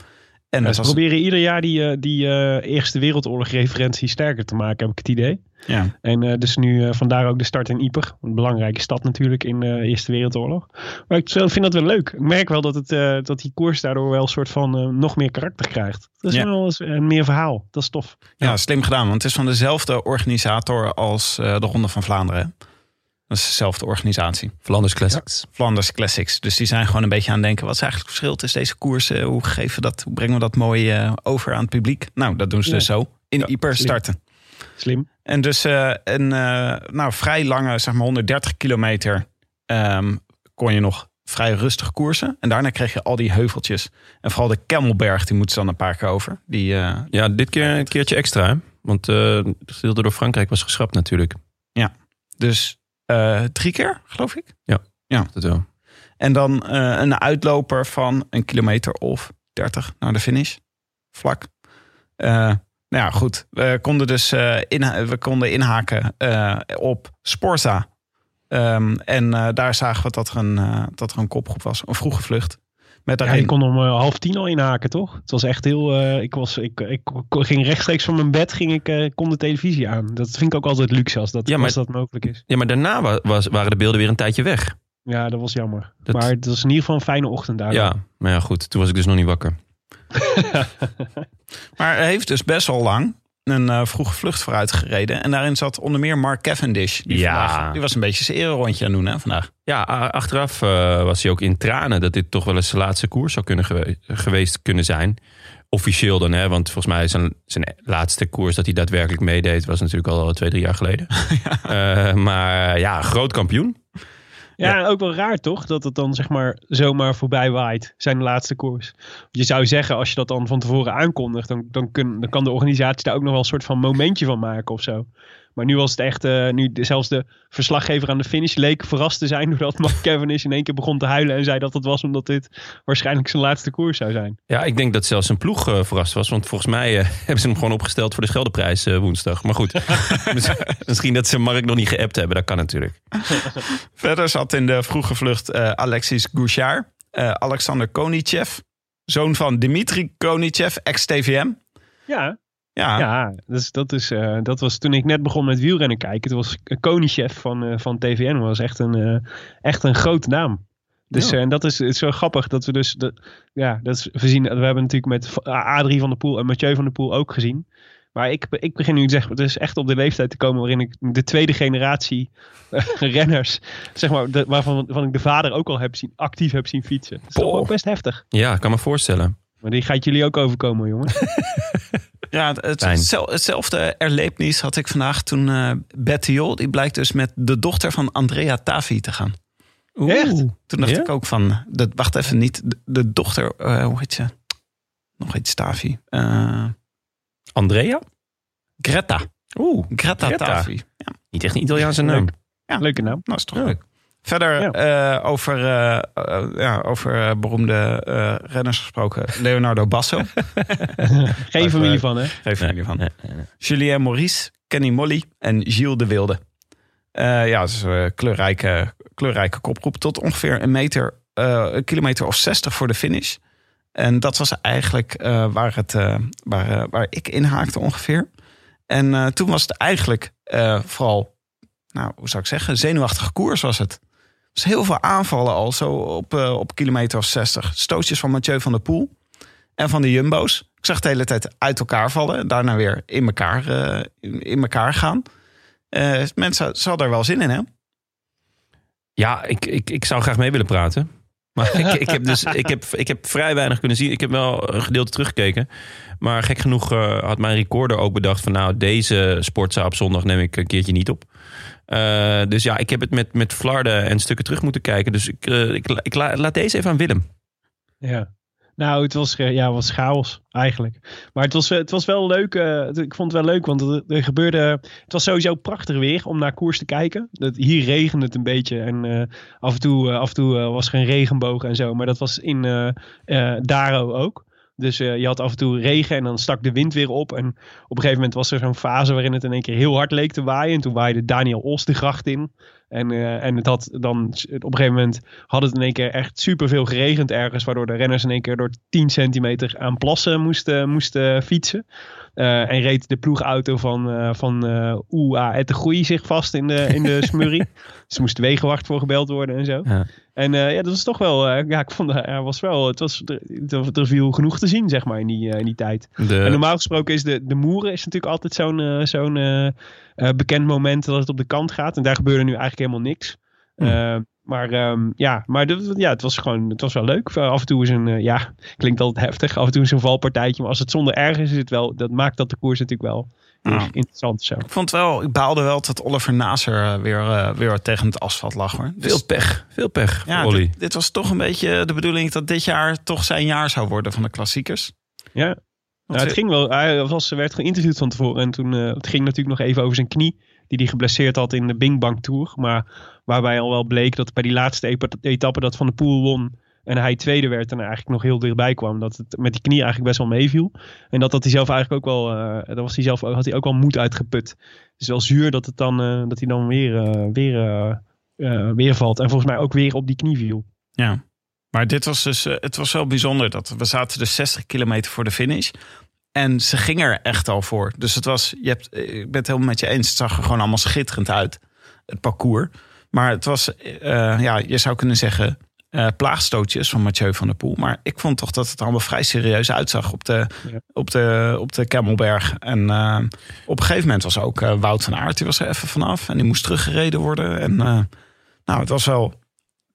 En Ja, ze was, proberen ieder jaar die, eh, die eh, Eerste Wereldoorlog referentie sterker te maken, heb ik het idee. ja. En eh, dus nu vandaar ook de start in Ieper. Een belangrijke stad natuurlijk in de Eerste Wereldoorlog. Maar ik vind dat wel leuk. Ik merk wel dat, het, dat die koers daardoor wel een soort van nog meer karakter krijgt. Dat is Ja. wel eens een meer verhaal. Dat is tof. Ja, slim gedaan, want het is van dezelfde organisator als de Ronde van Vlaanderen. hè? Dat is dezelfde organisatie. Flanders Classics. Flanders Classics. Dus die zijn gewoon een beetje aan het denken. Wat is eigenlijk het verschil tussen deze koersen? Hoe, geven we dat, hoe brengen we dat mooi eh, over aan het publiek? Nou, dat doen ze Ja. dus zo. In Ja, starten. Slim. En dus eh, een eh, nou, vrij lange, zeg maar 130 kilometer, ehm, kon je nog vrij rustig koersen. En daarna kreeg je al die heuveltjes. En vooral de Kemmelberg, die moeten ze dan een paar keer over. Die, Ja, dit keer een keertje extra. Hè? Want het gedeelte door Frankrijk was geschrapt natuurlijk. dus eh, drie keer, geloof ik. Dat wel. En dan eh, een uitloper van een kilometer of 30 naar de finish. Vlak. Eh, nou ja, goed. We konden dus inha- we konden inhaken op Sporza. Ehm, en daar zagen we dat er, een, dat er een kopgroep was. Een vroege vlucht. Met Ja, daarin... je kon om eh, half tien al inhaken, toch? Het was echt heel... eh, ik, was, ik, ik ging rechtstreeks van mijn bed, ging ik, eh, kon de televisie aan. Dat vind ik ook altijd luxe als dat, Ja, maar- als dat mogelijk is. Ja, maar daarna wa- was, waren de beelden weer een tijdje weg. Ja, dat was jammer. Dat- Maar het was in ieder geval een fijne ochtend daar. Ja, maar ja, goed. Toen was ik dus nog niet wakker. Maar hij heeft dus best wel lang een eh, vroege vlucht vooruit gereden. En daarin zat onder meer Mark Cavendish. Die, Ja. vandaag- die was een beetje zijn rondje aan doen hè, vandaag. Ja, achteraf eh, was hij ook in tranen dat dit toch wel eens zijn laatste koers zou kunnen gewe- geweest kunnen zijn. Officieel dan, hè? want volgens mij zijn, zijn laatste koers dat hij daadwerkelijk meedeed was natuurlijk al twee, drie jaar geleden. Eh, maar ja, groot kampioen. Ja, en ook wel raar toch? Dat het dan zeg maar zomaar voorbij waait. Zijn laatste koers. Je zou zeggen, als je dat dan van tevoren aankondigt, dan, dan, kun, dan kan de organisatie daar ook nog wel een soort van momentje van maken of zo. Maar nu was het echt, eh, nu de- zelfs de verslaggever aan de finish leek verrast te zijn doordat Mark Cavendish in één keer begon te huilen en zei dat het was omdat dit waarschijnlijk zijn laatste koers zou zijn. Ja, ik denk dat zelfs zijn ploeg eh, verrast was. Want volgens mij eh, hebben ze hem gewoon opgesteld voor de Scheldeprijs eh, woensdag. Maar goed, misschien dat ze Mark nog niet geappt hebben. Dat kan natuurlijk. Verder zat in de vroege vlucht eh, Alexis Gouchard. eh, Alexander Konichev. Zoon van Dimitri Konichev, ex-TVM. Ja, Ja, ja dus dat, is, eh, dat was toen ik net begon met wielrennen kijken. Toen was Koningschef van, eh, van TVN was echt een, eh, echt een grote naam. Dus Ja. en dat is, het is zo grappig dat we dus, de, ja, dat is, we, zien, we hebben natuurlijk met Adrie van der Poel en Mathieu van der Poel ook gezien. Maar ik, ik begin nu te zeggen, het is echt op de leeftijd te komen waarin ik de tweede generatie renners, zeg maar, de, waarvan, waarvan ik de vader ook al heb zien, actief heb zien fietsen. Dat is toch ook best heftig. Ja, ik kan me voorstellen. Maar die gaat jullie ook overkomen, jongens. ja het, hetzelfde erlebnis had ik vandaag toen eh Betty Jol, die blijkt dus met de dochter van Andrea Tavi te gaan. Echt? Toen dacht Ja? ik ook van, dat, wacht even niet, de, de dochter, eh, hoe heet ze? Nog iets Tavi. Eh, Andrea? Greta. Oeh, Greta, Greta. Tavi. Ja, niet echt een Italiaanse naam. Ja. Leuke naam. nou is toch Ja. leuk. Verder Ja. eh, over, eh, eh, ja, over beroemde eh, renners gesproken. Leonardo Basso. Geen familie van, hè? Geen familie van. Nee, nee, nee. Julien Maurice, Kenny Molly en Gilles de Wilde. Eh, ja, dat is een kleurrijke, kleurrijke kopgroep. Tot ongeveer een meter, eh, een kilometer of 60 voor de finish. En dat was eigenlijk eh, waar, het, eh, waar, waar ik inhaakte ongeveer. En eh, toen was het eigenlijk eh, vooral, nou, hoe zou ik zeggen, zenuwachtige koers was het. Dus heel veel aanvallen al, zo op, eh, op kilometer of 60. Stootjes van Mathieu van der Poel en van de Jumbo's. Ik zag de hele tijd uit elkaar vallen. En daarna weer in elkaar, eh, in, elkaar gaan. Eh, mensen hadden er wel zin in, hè? Ja, ik, ik, ik zou graag mee willen praten. Maar ik, ik, heb dus, ik, heb, ik heb vrij weinig kunnen zien. Ik heb wel een gedeelte teruggekeken. Maar gek genoeg had mijn recorder ook bedacht van... nou, deze sportzaal op zondag neem ik een keertje niet op. Eh, dus ja, ik heb het met, met flarden en stukken terug moeten kijken. Dus ik, eh, ik, ik la- laat deze even aan Willem. Ja. Nou, het was, eh, ja, was chaos eigenlijk. Maar het was, het was wel leuk. ik vond het wel leuk, want er, gebeurde... Het was sowieso prachtig weer om naar koers te kijken. Dat, hier regende het een beetje. En af en toe, af en toe was er een regenboog en zo. Maar dat was in Daro ook. Dus eh, je had af en toe regen en dan stak de wind weer op. En op een gegeven moment was er zo'n fase waarin het in één keer heel hard leek te waaien. En toen waaide Daniel Os de gracht in. En, eh, en het had dan op een gegeven moment had het in één keer echt superveel geregend ergens. Waardoor de renners in één keer door 10 centimeter aan plassen moesten, moesten fietsen. Eh, en reed de ploegauto van, eh van UA et de Groei zich vast in de, in de smurrie. dus er moest wegenwacht voor gebeld worden en zo. Ja. En eh, ja, dat was toch wel, eh, ja, ik vond er was wel, het was, er, er viel genoeg te zien, zeg maar, in die, eh, in die tijd. De, En normaal gesproken is de, de Moeren is natuurlijk altijd zo'n eh, zo'n eh, eh, bekend moment dat het op de kant gaat. En daar gebeurde nu eigenlijk helemaal niks. Eh, Maar ehm, ja, maar dit- ja, het was gewoon, het was wel leuk. Af en toe is een, eh, ja, klinkt altijd heftig. Af en toe is een valpartijtje. Maar als het zonder erg is, is het wel, dat maakt dat de koers natuurlijk wel Ja. interessant zo. Ik vond wel, ik baalde wel dat Oliver Naser eh, weer, eh, weer tegen het asfalt lag hoor. Dus- Veel pech. Veel pech ja, voor dit, dit was toch een beetje de bedoeling dat dit jaar toch zijn jaar zou worden van de klassiekers. Ja. Want Nou, het ging wel. Hij was, werd geïnterviewd van tevoren. En toen eh, het ging natuurlijk nog even over zijn knie. Die hij geblesseerd had in de Bing Bang Tour. Maar waarbij al wel bleek dat bij die laatste etappe dat Van de Poel won. En hij tweede werd en eigenlijk nog heel dichtbij kwam. Dat het met die knie eigenlijk best wel meeviel. En dat had hij zelf eigenlijk ook wel. eh daar was hij zelf, had hij ook wel moed uitgeput. Het is wel zuur dat, het dan, eh, dat hij dan weer, eh, weer, weer valt. En volgens mij ook weer op die knie viel. Ja. Maar dit was dus, het was wel bijzonder. Dat we zaten dus 60 kilometer voor de finish. En ze ging er echt al voor. Dus het was, je hebt, ik ben het helemaal met je eens. Het zag er gewoon allemaal schitterend uit, het parcours. Maar het was, ja, je zou kunnen zeggen, eh, plaagstootjes van Mathieu van der Poel. Maar ik vond toch dat het allemaal vrij serieus uitzag op de, Ja. op de, op de Kemmelberg. En eh, op een gegeven moment was ook eh, Wout van Aert, die was er even vanaf. En die moest teruggereden worden. En nou, het was wel,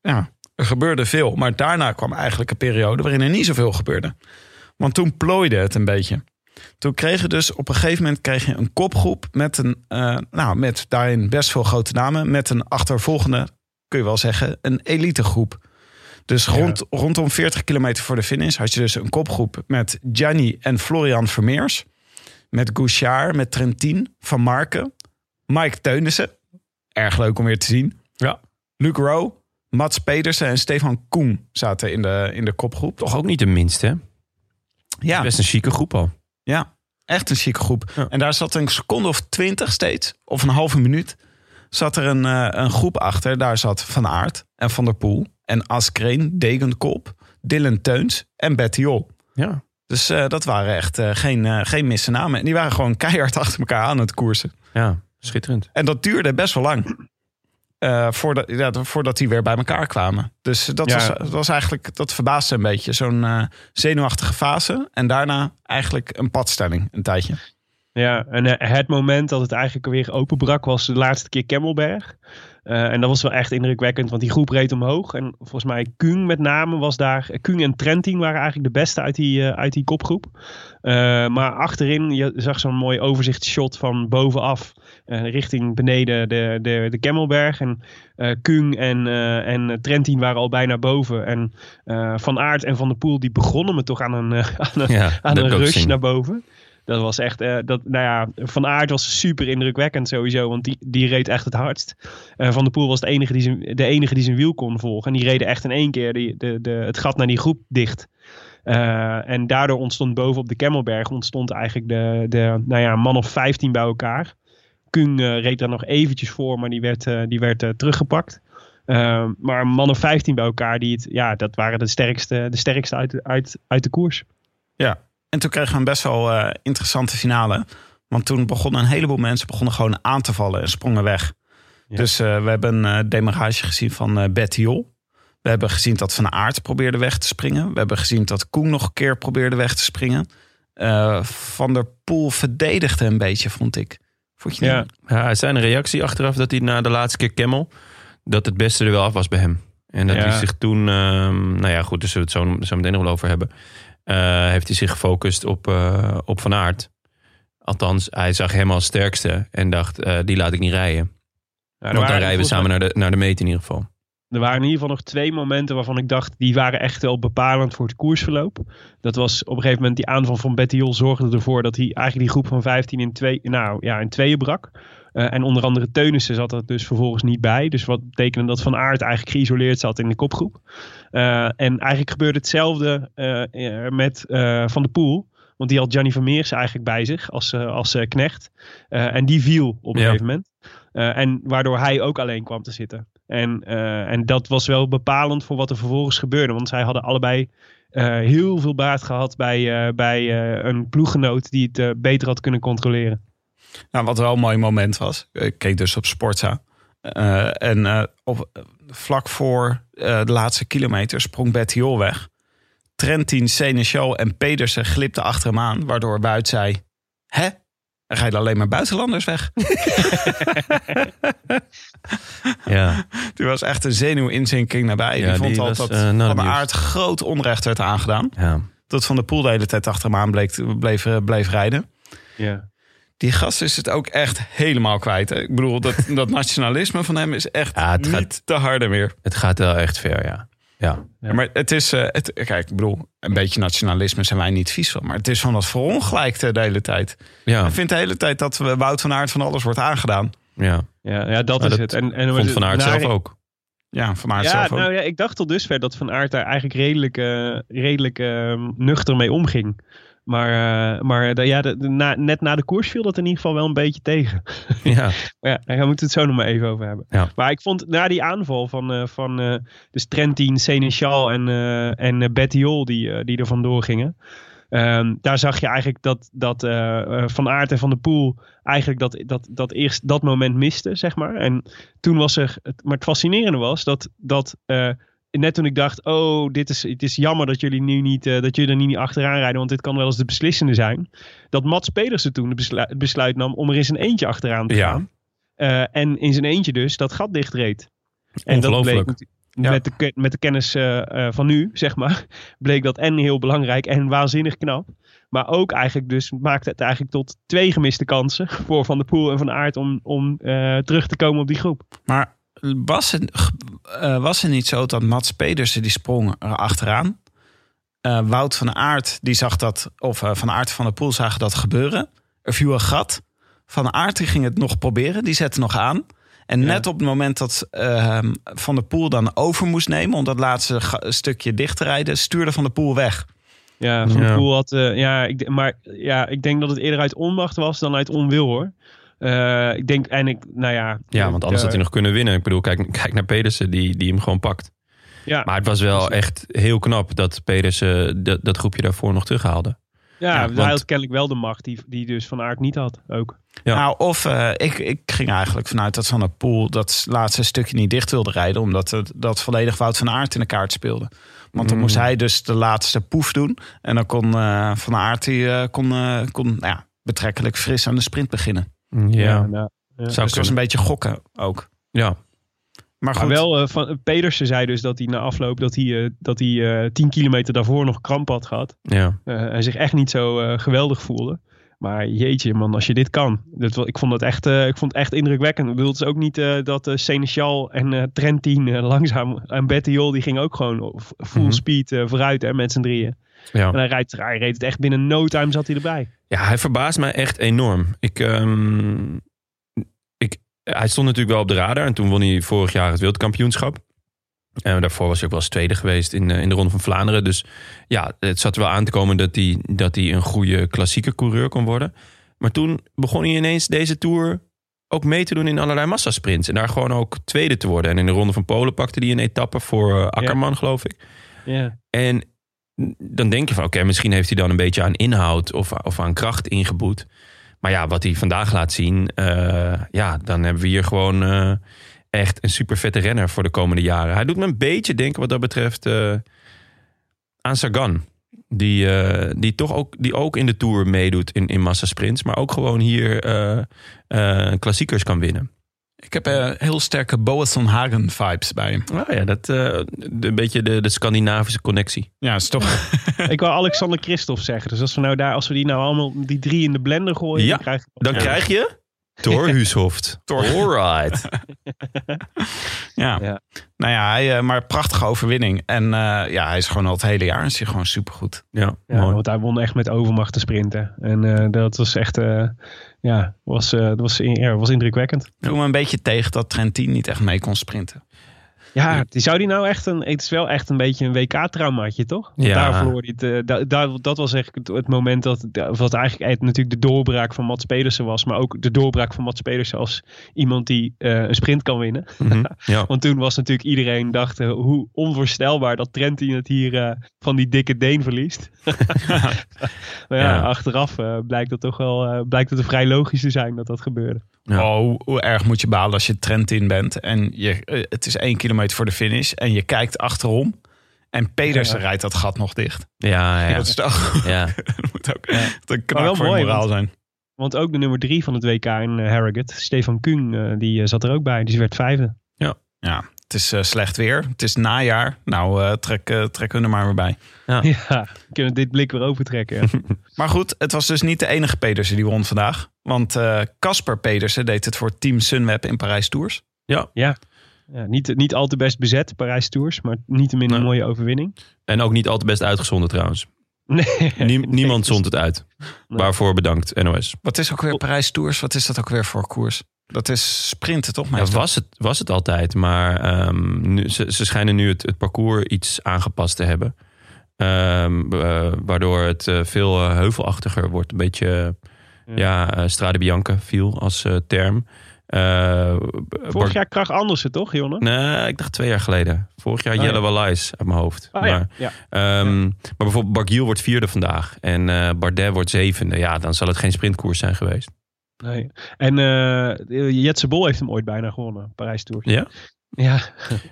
ja, er gebeurde veel. Maar daarna kwam eigenlijk een periode waarin er niet zoveel gebeurde. Want toen plooide het een beetje. Toen kreeg je dus op een gegeven moment kreeg je een kopgroep met een, nou, met daarin best veel grote namen. Met een achtervolgende, kun je wel zeggen, een elitegroep. Dus rond, rondom 40 kilometer voor de finish had je dus een kopgroep met Gianni en Florian Vermeers. Met Gouchard, met Trentin, Van Marken, Mike Teunissen. Erg leuk om weer te zien. Ja. Luc Rowe, Mats Pedersen en Stefan Koen zaten in de, in de kopgroep. Toch ook niet de minste? Ja, Best een chique groep al. ja, echt een chique groep. Ja. En daar zat een seconde of twintig steeds, of een halve minuut, zat er een, eh, een groep achter. Daar zat Van Aert en Van der Poel en Askreen, Degenkop, Dylan Teuns en Bettiol. Ja. Dus eh, dat waren echt eh, geen, eh, geen misse namen. En die waren gewoon keihard achter elkaar aan het koersen. Ja, schitterend. En dat duurde best wel lang. Voordat, ja, voordat die weer bij elkaar kwamen. Dus dat, Ja. was, dat was eigenlijk, dat verbaasde een beetje. Zo'n zenuwachtige fase. En daarna eigenlijk een padstelling, een tijdje. Ja, en eh, het moment dat het eigenlijk weer openbrak was de laatste keer Kemmelberg. Eh, en dat was wel echt indrukwekkend, want die groep reed omhoog. En volgens mij Kung met name was daar. eh, Kung en Trentin waren eigenlijk de beste uit die, uit die kopgroep. Maar achterin, je zag zo'n mooi overzichtsshot van bovenaf. richting beneden de, de, de Kemmelberg. En Kung en, en Trentin waren al bijna boven. En Van Aert en Van der Poel die begonnen me toch aan een, aan een, Ja, aan een rush zien. naar boven. Dat was echt, eh, dat, nou ja, Van Aert was super indrukwekkend sowieso, want die, die reed echt het hardst. Eh, van der Poel was de enige, die zijn, de enige die zijn wiel kon volgen. En die reden echt in één keer die, de, de, het gat naar die groep dicht. Eh, en daardoor ontstond boven op de Kemmelberg ontstond eigenlijk de, de nou ja, man of 15 bij elkaar. Kung reed daar nog eventjes voor, maar die werd, die werd teruggepakt. Maar een man of 15 bij elkaar, die het, ja, dat waren de sterkste, de sterkste uit, uit, uit de koers. Ja. En toen kregen we een best wel eh, interessante finale. Want toen begonnen een heleboel mensen begonnen gewoon aan te vallen en sprongen weg. Ja. Dus eh, we hebben een uh, demarage gezien van eh Bettiol. We hebben gezien dat Van Aert probeerde weg te springen. We hebben gezien dat Koen nog een keer probeerde weg te springen. Van der Poel verdedigde een beetje, vond ik. Vond je Ja. niet? Ja, zijn reactie achteraf dat hij na de laatste keer Kemmel... dat het beste er wel af was bij hem. En dat Ja. hij zich toen... ehm, nou ja, goed, zullen we het zo, zo meteen nog wel over hebben. Eh, heeft hij zich gefocust op, eh, op Van Aert. Althans, hij zag hem als sterkste en dacht, eh, die laat ik niet rijden. Want dan rijden we samen naar de, naar de meet in ieder geval. Er waren in ieder geval nog twee momenten waarvan ik dacht, die waren echt wel bepalend voor het koersverloop. Dat was op een gegeven moment die aanval van Bettiol zorgde ervoor dat hij eigenlijk die groep van 15 in, twee, nou, ja, in tweeën brak. Eh, en onder andere Teunissen zat er dus vervolgens niet bij. Dus wat betekende dat Van Aert eigenlijk geïsoleerd zat in de kopgroep. Eh, en eigenlijk gebeurde hetzelfde eh, met Van der Poel. Want die had Gianni Vermeers eigenlijk bij zich als, als knecht. En die viel op een Ja. gegeven moment. En waardoor hij ook alleen kwam te zitten. En, en dat was wel bepalend voor wat er vervolgens gebeurde. Want zij hadden allebei heel veel baat gehad bij, bij een ploeggenoot die het beter had kunnen controleren. Nou, wat wel een mooi moment was. Ik keek dus op Sportza. Eh, en eh, op, vlak voor eh, de laatste kilometer sprong Bettiol weg. Trentin, Seneschal en Pedersen glipten achter hem aan. Waardoor Wout zei... Hè? Dan rijden alleen maar buitenlanders weg. Ja, Die was echt een zenuwinzinking nabij. Ja, die vond die al was, dat not Van. Aert groot onrecht werd aangedaan. ja. Dat Van der Poel de hele tijd achter hem aan bleek, bleef, eh, bleef rijden. Ja. Die gast is het ook echt helemaal kwijt. hè. Ik bedoel, dat, dat nationalisme van hem is echt Ja, het niet gaat- te harde meer. Het gaat wel echt ver, ja. Ja, Ja. Maar het is, eh, het, kijk, ik bedoel, een beetje nationalisme zijn wij niet vies van. Maar het is van dat verongelijkte de hele tijd. ja, Ik vind de hele tijd dat we Wout van Aert van alles wordt aangedaan. ja. Ja, ja, dat Maar is dat het. En, en Vond Van Aert naar- zelf ook. Ja, van Aert Ja, zelf ook. nou ja, ik dacht tot dusver dat Van Aert daar eigenlijk redelijk, eh, redelijk eh, nuchter mee omging. Maar, eh, maar de- ja, de- de- na, net na de koers viel dat in ieder geval wel een beetje tegen. Ja, Maar ja, daar moeten we het zo nog maar even over hebben. Ja. Maar ik vond na die aanval van, eh, van eh, dus Trentin, Seneschal en, eh en eh, Bettiol die, eh, die er vandoor gingen. ehm, daar zag je eigenlijk dat, dat eh, eh, Van Aert en Van der Poel eigenlijk dat, dat, dat eerst dat moment misten, zeg maar. En toen was er, het, maar het fascinerende was dat, dat eh, net toen ik dacht, oh, dit is, het is jammer dat jullie nu niet, eh, dat jullie er nu niet achteraan rijden, want dit kan wel eens de beslissende zijn. Dat Mats Pedersen toen het besluit nam om er in zijn eentje achteraan te Ja. gaan. Eh, en in zijn eentje dus dat gat dichtreed. En dat bleek Ja. met, de, met de kennis eh, van nu, zeg maar, bleek dat en heel belangrijk en waanzinnig knap. Maar ook eigenlijk dus maakte het eigenlijk tot twee gemiste kansen voor Van der Poel en Van Aert om, om terug te komen op die groep. Maar was het, eh, was het niet zo dat Mats Pedersen die sprong er achteraan? Eh, Wout van Aert die zag dat, of eh, Van Aert van der Poel zagen dat gebeuren. Er viel een gat. Van Aert die ging het nog proberen, die zette nog aan. En Ja. net op het moment dat eh, Van der Poel dan over moest nemen om dat laatste stukje dicht te rijden, stuurde Van der Poel weg. Ja, Van der Ja. Poel had, eh, ja, ik, maar ja, ik denk dat het eerder uit onmacht was dan uit onwil hoor. Eh, ik denk, en ik, nou ja. Ja, want anders eh, had hij nog kunnen winnen. Ik bedoel, kijk, kijk naar Pedersen, die, die hem gewoon pakt. Ja, Maar het was wel echt heel knap dat Pedersen dat, dat groepje daarvoor nog terughaalde. ja, ja, hij want- had kennelijk wel de macht die, die dus Van Aert niet had ook. Ja. Nou, of eh, ik, ik ging eigenlijk vanuit dat Van der Poel dat laatste stukje niet dicht wilde rijden, omdat het, dat volledig Wout van Aert in de kaart speelde. Want dan Mm. moest hij dus de laatste poef doen. En dan kon eh, Van Aert die, eh, kon, eh, kon nou ja, betrekkelijk fris aan de sprint beginnen. Ja, nou, ja. zou Dus het was een beetje gokken ook. Ja, Maar goed, Maar wel, eh, van, Pedersen zei dus dat hij na afloop dat hij, eh, dat hij eh, 10 kilometer daarvoor nog kramp had gehad. ja. Eh, en zich echt niet zo eh, geweldig voelde. Maar jeetje man, als je dit kan. Dat, ik, vond het echt, eh, ik vond het echt indrukwekkend. Ik bedoel, het is ook niet eh, dat eh Seneschal en eh, Trentin eh, langzaam... En Bettiol, die ging ook gewoon full Mhm. speed eh, vooruit hè, met z'n drieën. En ja. hij, rijdt, hij reed het echt binnen no time zat hij erbij. Ja, hij verbaast mij echt enorm. Ik, ehm, ik, hij stond natuurlijk wel op de radar. En toen won hij vorig jaar het wereldkampioenschap. En daarvoor was hij ook wel eens tweede geweest in, eh, in de Ronde van Vlaanderen. Dus ja, het zat wel aan te komen dat hij, dat hij een goede klassieke coureur kon worden. Maar toen begon hij ineens deze Tour ook mee te doen in allerlei massasprints. En daar gewoon ook tweede te worden. En in de Ronde van Polen pakte hij een etappe voor eh, Akkerman, geloof ik. Ja. En dan denk je van, oké, misschien heeft hij dan een beetje aan inhoud of, of aan kracht ingeboet. Maar ja, wat hij vandaag laat zien, eh, ja, dan hebben we hier gewoon eh, echt een super vette renner voor de komende jaren. Hij doet me een beetje denken wat dat betreft eh, aan Sagan. Die, die toch ook, die ook in de Tour meedoet in, in massasprints. Maar ook gewoon hier klassiekers kan winnen. Ik heb eh, heel sterke Boasson Hagen vibes bij hem. Nou ja, dat, eh, de- een beetje de, de Scandinavische connectie. Ja, is toch... ik wou Alexander Christophe zeggen. Dus als we, nou daar, als we die nou allemaal, die drie in de blender gooien... Ja, dan krijg Dan krijg je Thor Huushoft. Alright. Ja. Ja. Nou ja, hij, eh, maar prachtige overwinning. En eh, ja, hij is gewoon al het hele jaar is hij gewoon supergoed. Ja, Ja, mooi. want hij won echt met overmacht te sprinten. En eh, dat was echt, eh, ja, was, eh, dat was, ja, was indrukwekkend. Ik me een beetje tegen dat Trentin niet echt mee kon sprinten. Ja, die zou die nou echt een, het is wel echt een beetje een WK-traumaatje, toch? Want Ja. daar verloor hij het, eh, da- dat was eigenlijk het, het moment dat, wat eigenlijk natuurlijk de doorbraak van Mats Pedersen was. Maar ook de doorbraak van Mats Pedersen als iemand die eh, een sprint kan winnen. Mhm. ja. Want toen was natuurlijk iedereen dacht eh, hoe onvoorstelbaar dat Trentin het hier van die dikke Deen verliest. maar ja, Ja. achteraf blijkt dat toch wel blijkt het vrij logisch te zijn dat dat gebeurde. Ja. Oh, hoe, erg moet je balen als je Trentin bent en je, eh, het is één kilometer voor de finish en je kijkt achterom en Pedersen Ja. rijdt dat gat nog dicht. Ja, ja. Dat is toch ja. dat moet ook dat een Maar wel voor mooi, moraal want- zijn. Want ook de nummer drie van het WK in uh, Harrogate, Stefan Kuhn, uh, die uh, zat er ook bij. Die werd vijfde. Ja, ja het is slecht weer. Het is najaar. Nou, trek, trekken we er maar weer bij. Ja, ja we kunnen dit blik weer overtrekken. Ja. maar goed, het was dus niet de enige Pedersen die won vandaag. Want Casper Pedersen deed het voor Team Sunweb in Parijs Tours. Ja. Ja. Ja, niet, niet al te best bezet, Parijs Tours, maar niet een nee. mooie overwinning. En ook niet al te best uitgezonden trouwens. Nee, Nie, niemand zond het uit. Nee. Waarvoor bedankt, NOS. Wat is ook weer Parijs Tours? Wat is dat ook weer voor koers? Dat is sprinten, toch? Ja, was, het, was het altijd, maar um, nu, ze, ze schijnen nu het, het parcours iets aangepast te hebben. Um, uh, waardoor het uh, veel uh, heuvelachtiger wordt. Een beetje, ja, ja Strade Bianca viel als term. Uh, Vorig jaar Krach Andersen, toch, Jonne? Nee, ik dacht twee jaar geleden. Vorig jaar Oh, Jelle ja. Wallace uit mijn hoofd. Oh, maar, ja. Ja. ehm, maar bijvoorbeeld Barguil wordt vierde vandaag. En eh, Bardet wordt zevende. Ja, dan zal het geen sprintkoers zijn geweest. Nee. En eh Jetse Bol heeft hem ooit bijna gewonnen, Parijs Tours. Ja? Ja.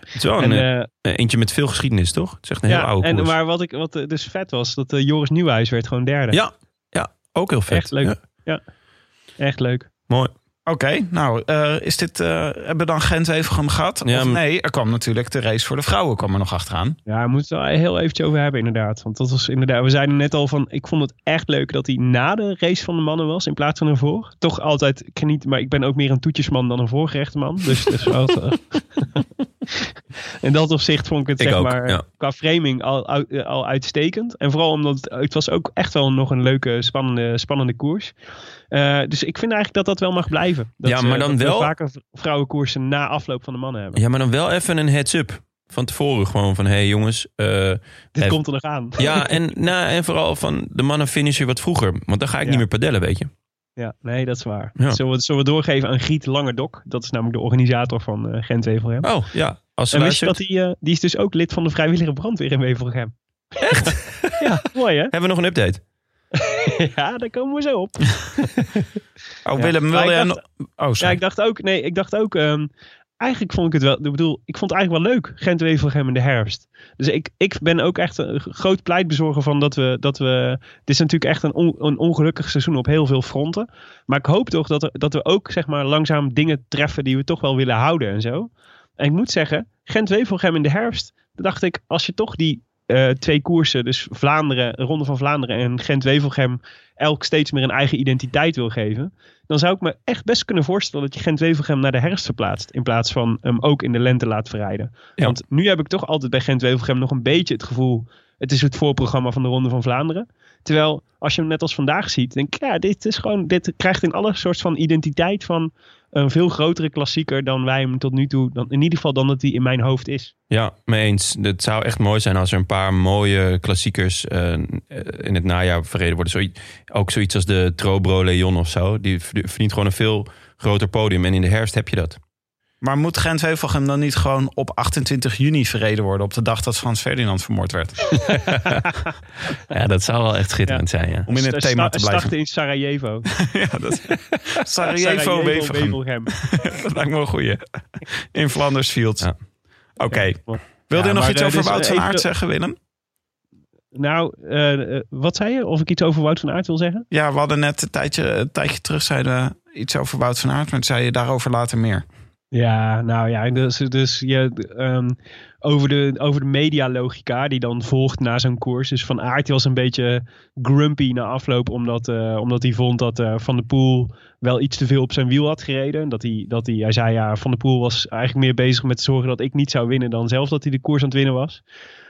Het is wel En, een, eh, eh, eentje met veel geschiedenis, toch? Het is echt een heel ja, oude en, maar wat, ik, wat dus vet was, dat Joris Nieuwhuis werd gewoon derde. Ja, ja, ook heel vet. Echt leuk. Ja, Ja. Echt leuk. mooi. Oké, nou, eh, is dit, eh, hebben we dan Gent-Wevelgem gehad? Ja, of nee, er kwam natuurlijk de race voor de vrouwen kwam er nog achteraan. Ja, we moeten het heel eventjes over hebben inderdaad. Want dat was inderdaad, we zeiden net al van, ik vond het echt leuk dat hij na de race van de mannen was in plaats van ervoor. Toch altijd, ik geniet, maar ik ben ook meer een toetjesman dan een voorgerechte Dus dat is wel... In dat opzicht vond ik het Ik zeg ook, maar ja. qua framing al, al, uitstekend. En vooral omdat het, was ook echt wel nog een leuke, spannende, spannende koers. Eh, dus ik vind eigenlijk dat dat wel mag blijven. Dat, Ja, maar eh, dan dat we wel- vaker vrouwenkoersen na afloop van de mannen hebben. Ja, maar dan wel even een heads-up. Van tevoren gewoon van, hé hey jongens. eh, Dit komt er nog aan. ja, en, nou, en vooral van de mannen finishen wat vroeger. Want dan ga ik Ja. niet meer padellen, weet je. Ja, nee, dat is waar. Ja. Zullen, we, zullen we doorgeven aan Griet Langerdok? Dat is namelijk de organisator van eh Gent-Wevelgem. Oh, ja. Als en wist je dat hij, eh, die is dus ook lid van de vrijwillige brandweer in Wevelgem. Echt? ja, mooi hè? hebben we nog een update. ja, daar komen we zo op. Oh, Ja. Willem, Maar wil ik je... dacht- een- Oh, Ja, ik dacht ook, nee, ik dacht ook, ehm, eigenlijk vond ik het wel, ik bedoel, ik vond het eigenlijk wel leuk, Gent-Wevelgem in de herfst. Dus ik, ik ben ook echt een groot pleitbezorger van dat we, dat we, het is natuurlijk echt een, on- een ongelukkig seizoen op heel veel fronten. Maar ik hoop toch dat, er, dat we ook, zeg maar, langzaam dingen treffen die we toch wel willen houden en zo. En ik moet zeggen, Gent-Wevelgem in de herfst, dacht ik, als je toch die eh, twee koersen, dus Vlaanderen, Ronde van Vlaanderen en Gent-Wevelgem, elk steeds meer een eigen identiteit wil geven, dan zou ik me echt best kunnen voorstellen dat je Gent-Wevelgem naar de herfst verplaatst. In plaats van hem ook in de lente laat verrijden. Ja. Want nu heb ik toch altijd bij Gent-Wevelgem nog een beetje het gevoel, het is het voorprogramma van de Ronde van Vlaanderen. Terwijl als je hem net als vandaag ziet, denk ik, ja, dit is gewoon, dit krijgt in alle soort van identiteit van een veel grotere klassieker dan wij hem tot nu toe, dan, in ieder geval dan dat hij in mijn hoofd is. Ja, mee eens. Het zou echt mooi zijn als er een paar mooie klassiekers eh, in het najaar verreden worden. Zoiets, ook zoiets als de Trobro Leon of zo. Die verdient gewoon een veel groter podium. En in de herfst heb je dat. Maar moet Gent-Wevelgem dan niet gewoon op 28 juni verreden worden... op de dag dat Frans Ferdinand vermoord werd? Ja, dat zou wel echt schitterend zijn, ja. Om in het thema te blijven. Starten in Sarajevo. ja, dat Sarajevo, Wevelgem. Wevelgem. Dat lijkt me wel een goeie. In Flanders Fields. Ja. Oké. Ja, Wil je Ja, nog iets eh, over dus, Wout eh, van Aert zeggen, Willem? Nou, eh, eh, wat zei je? Of ik iets over Wout van Aert wil zeggen? Ja, we hadden net een tijdje, een tijdje terug zeiden we iets over Wout van Aert... maar toen zei je daarover later meer. Ja, nou ja, dus, dus je, ehm, over, de, over de medialogica die dan volgt na zo'n koers. Dus Van Aert was een beetje grumpy na afloop, omdat, eh, omdat hij vond dat eh, Van der Poel wel iets te veel op zijn wiel had gereden. Dat hij, dat hij, hij zei ja, Van der Poel was eigenlijk meer bezig met zorgen dat ik niet zou winnen dan zelf dat hij de koers aan het winnen was.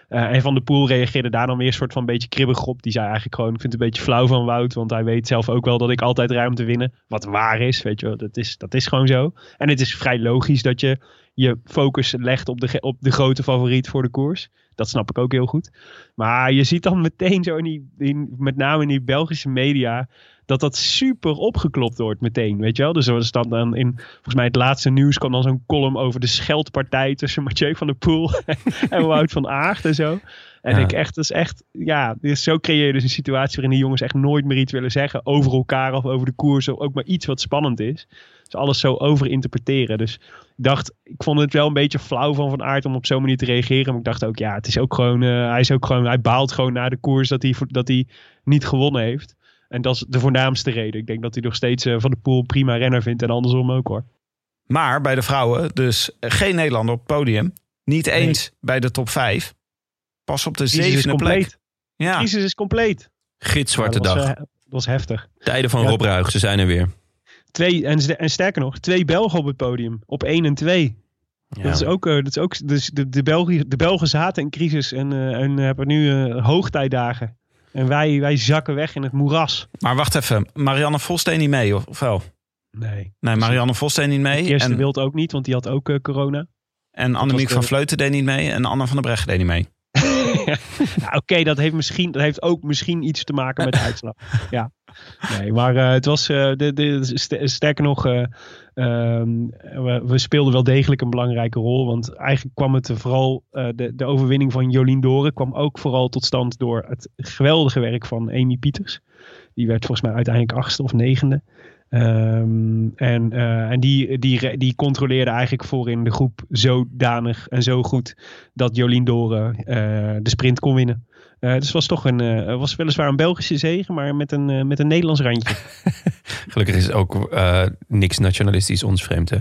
Eh, en Van der Poel reageerde daar dan weer een soort van beetje kribbig op. Die zei eigenlijk gewoon, ik vind het een beetje flauw van Wout. Want hij weet zelf ook wel dat ik altijd ruim te winnen. Wat waar is, weet je wel. Dat is, dat is gewoon zo. En het is vrij logisch dat je je focus legt op de, op de grote favoriet voor de koers. Dat snap ik ook heel goed. Maar je ziet dan meteen zo in die, met name in die Belgische media, dat dat super opgeklopt wordt meteen, weet je wel. Dus er staat dan in, volgens mij het laatste nieuws kwam dan zo'n column over de scheldpartij tussen Mathieu van der Poel en Wout van Aert en zo. En Ja. ik echt, dat is echt, ja, dus zo creëer je dus een situatie waarin die jongens echt nooit meer iets willen zeggen over elkaar of over de koers of ook maar iets wat spannend is. Dus alles zo overinterpreteren. Dus ik dacht, ik vond het wel een beetje flauw van Van Aert om op zo'n manier te reageren. Maar ik dacht ook, ja, het is ook gewoon, eh, hij is ook gewoon, hij baalt gewoon na de koers dat hij, dat hij niet gewonnen heeft. En dat is de voornaamste reden. Ik denk dat hij nog steeds eh, Van de Poel prima renner vindt en andersom ook hoor. Maar bij de vrouwen dus geen Nederlander op het podium. Niet eens bij de top 5. Pas op de Crisis is zevende plek. compleet. Ja, Crisis is compleet. Gitzwarte Ja, dat was, dag. eh, dat was heftig. Tijden van Ja. Rob Ruig, ze zijn er weer. Twee, en, en sterker nog, twee Belgen op het podium. Op 1 en 2. Ja. Dat is ook, eh, dat is ook dus de, de, België, de Belgen zaten in crisis en, eh, en hebben nu eh, hoogtijdagen. En wij, wij zakken weg in het moeras. maar wacht even. Marianne Vos deed niet mee, of, wel? Nee. Nee, Marianne Vos deed niet mee. Eerste En, wild ook niet, want die had ook eh, corona. en Annemiek van de- Vleuten deed niet mee. En Anna van der Breggen deed niet mee. Nou, Oké, dat, heeft misschien, dat heeft ook misschien iets te maken met de uitslag. Ja. Nee, maar eh, het was, eh, de, de, st- sterker nog, eh, ehm, we, we speelden wel degelijk een belangrijke rol. Want eigenlijk kwam het vooral, de, de overwinning van Jolien Doren kwam ook vooral tot stand door het geweldige werk van Amy Pieters. Die werd volgens mij uiteindelijk achtste of negende. Ehm, en en en die, die, die controleerde eigenlijk voor in de groep zodanig en zo goed dat Jolien Doren eh, de sprint kon winnen. Eh, dus het was toch een, eh, was weliswaar een Belgische zege, maar met een, eh, met een Nederlands randje. Gelukkig is ook eh, niks nationalistisch ons vreemd, hè?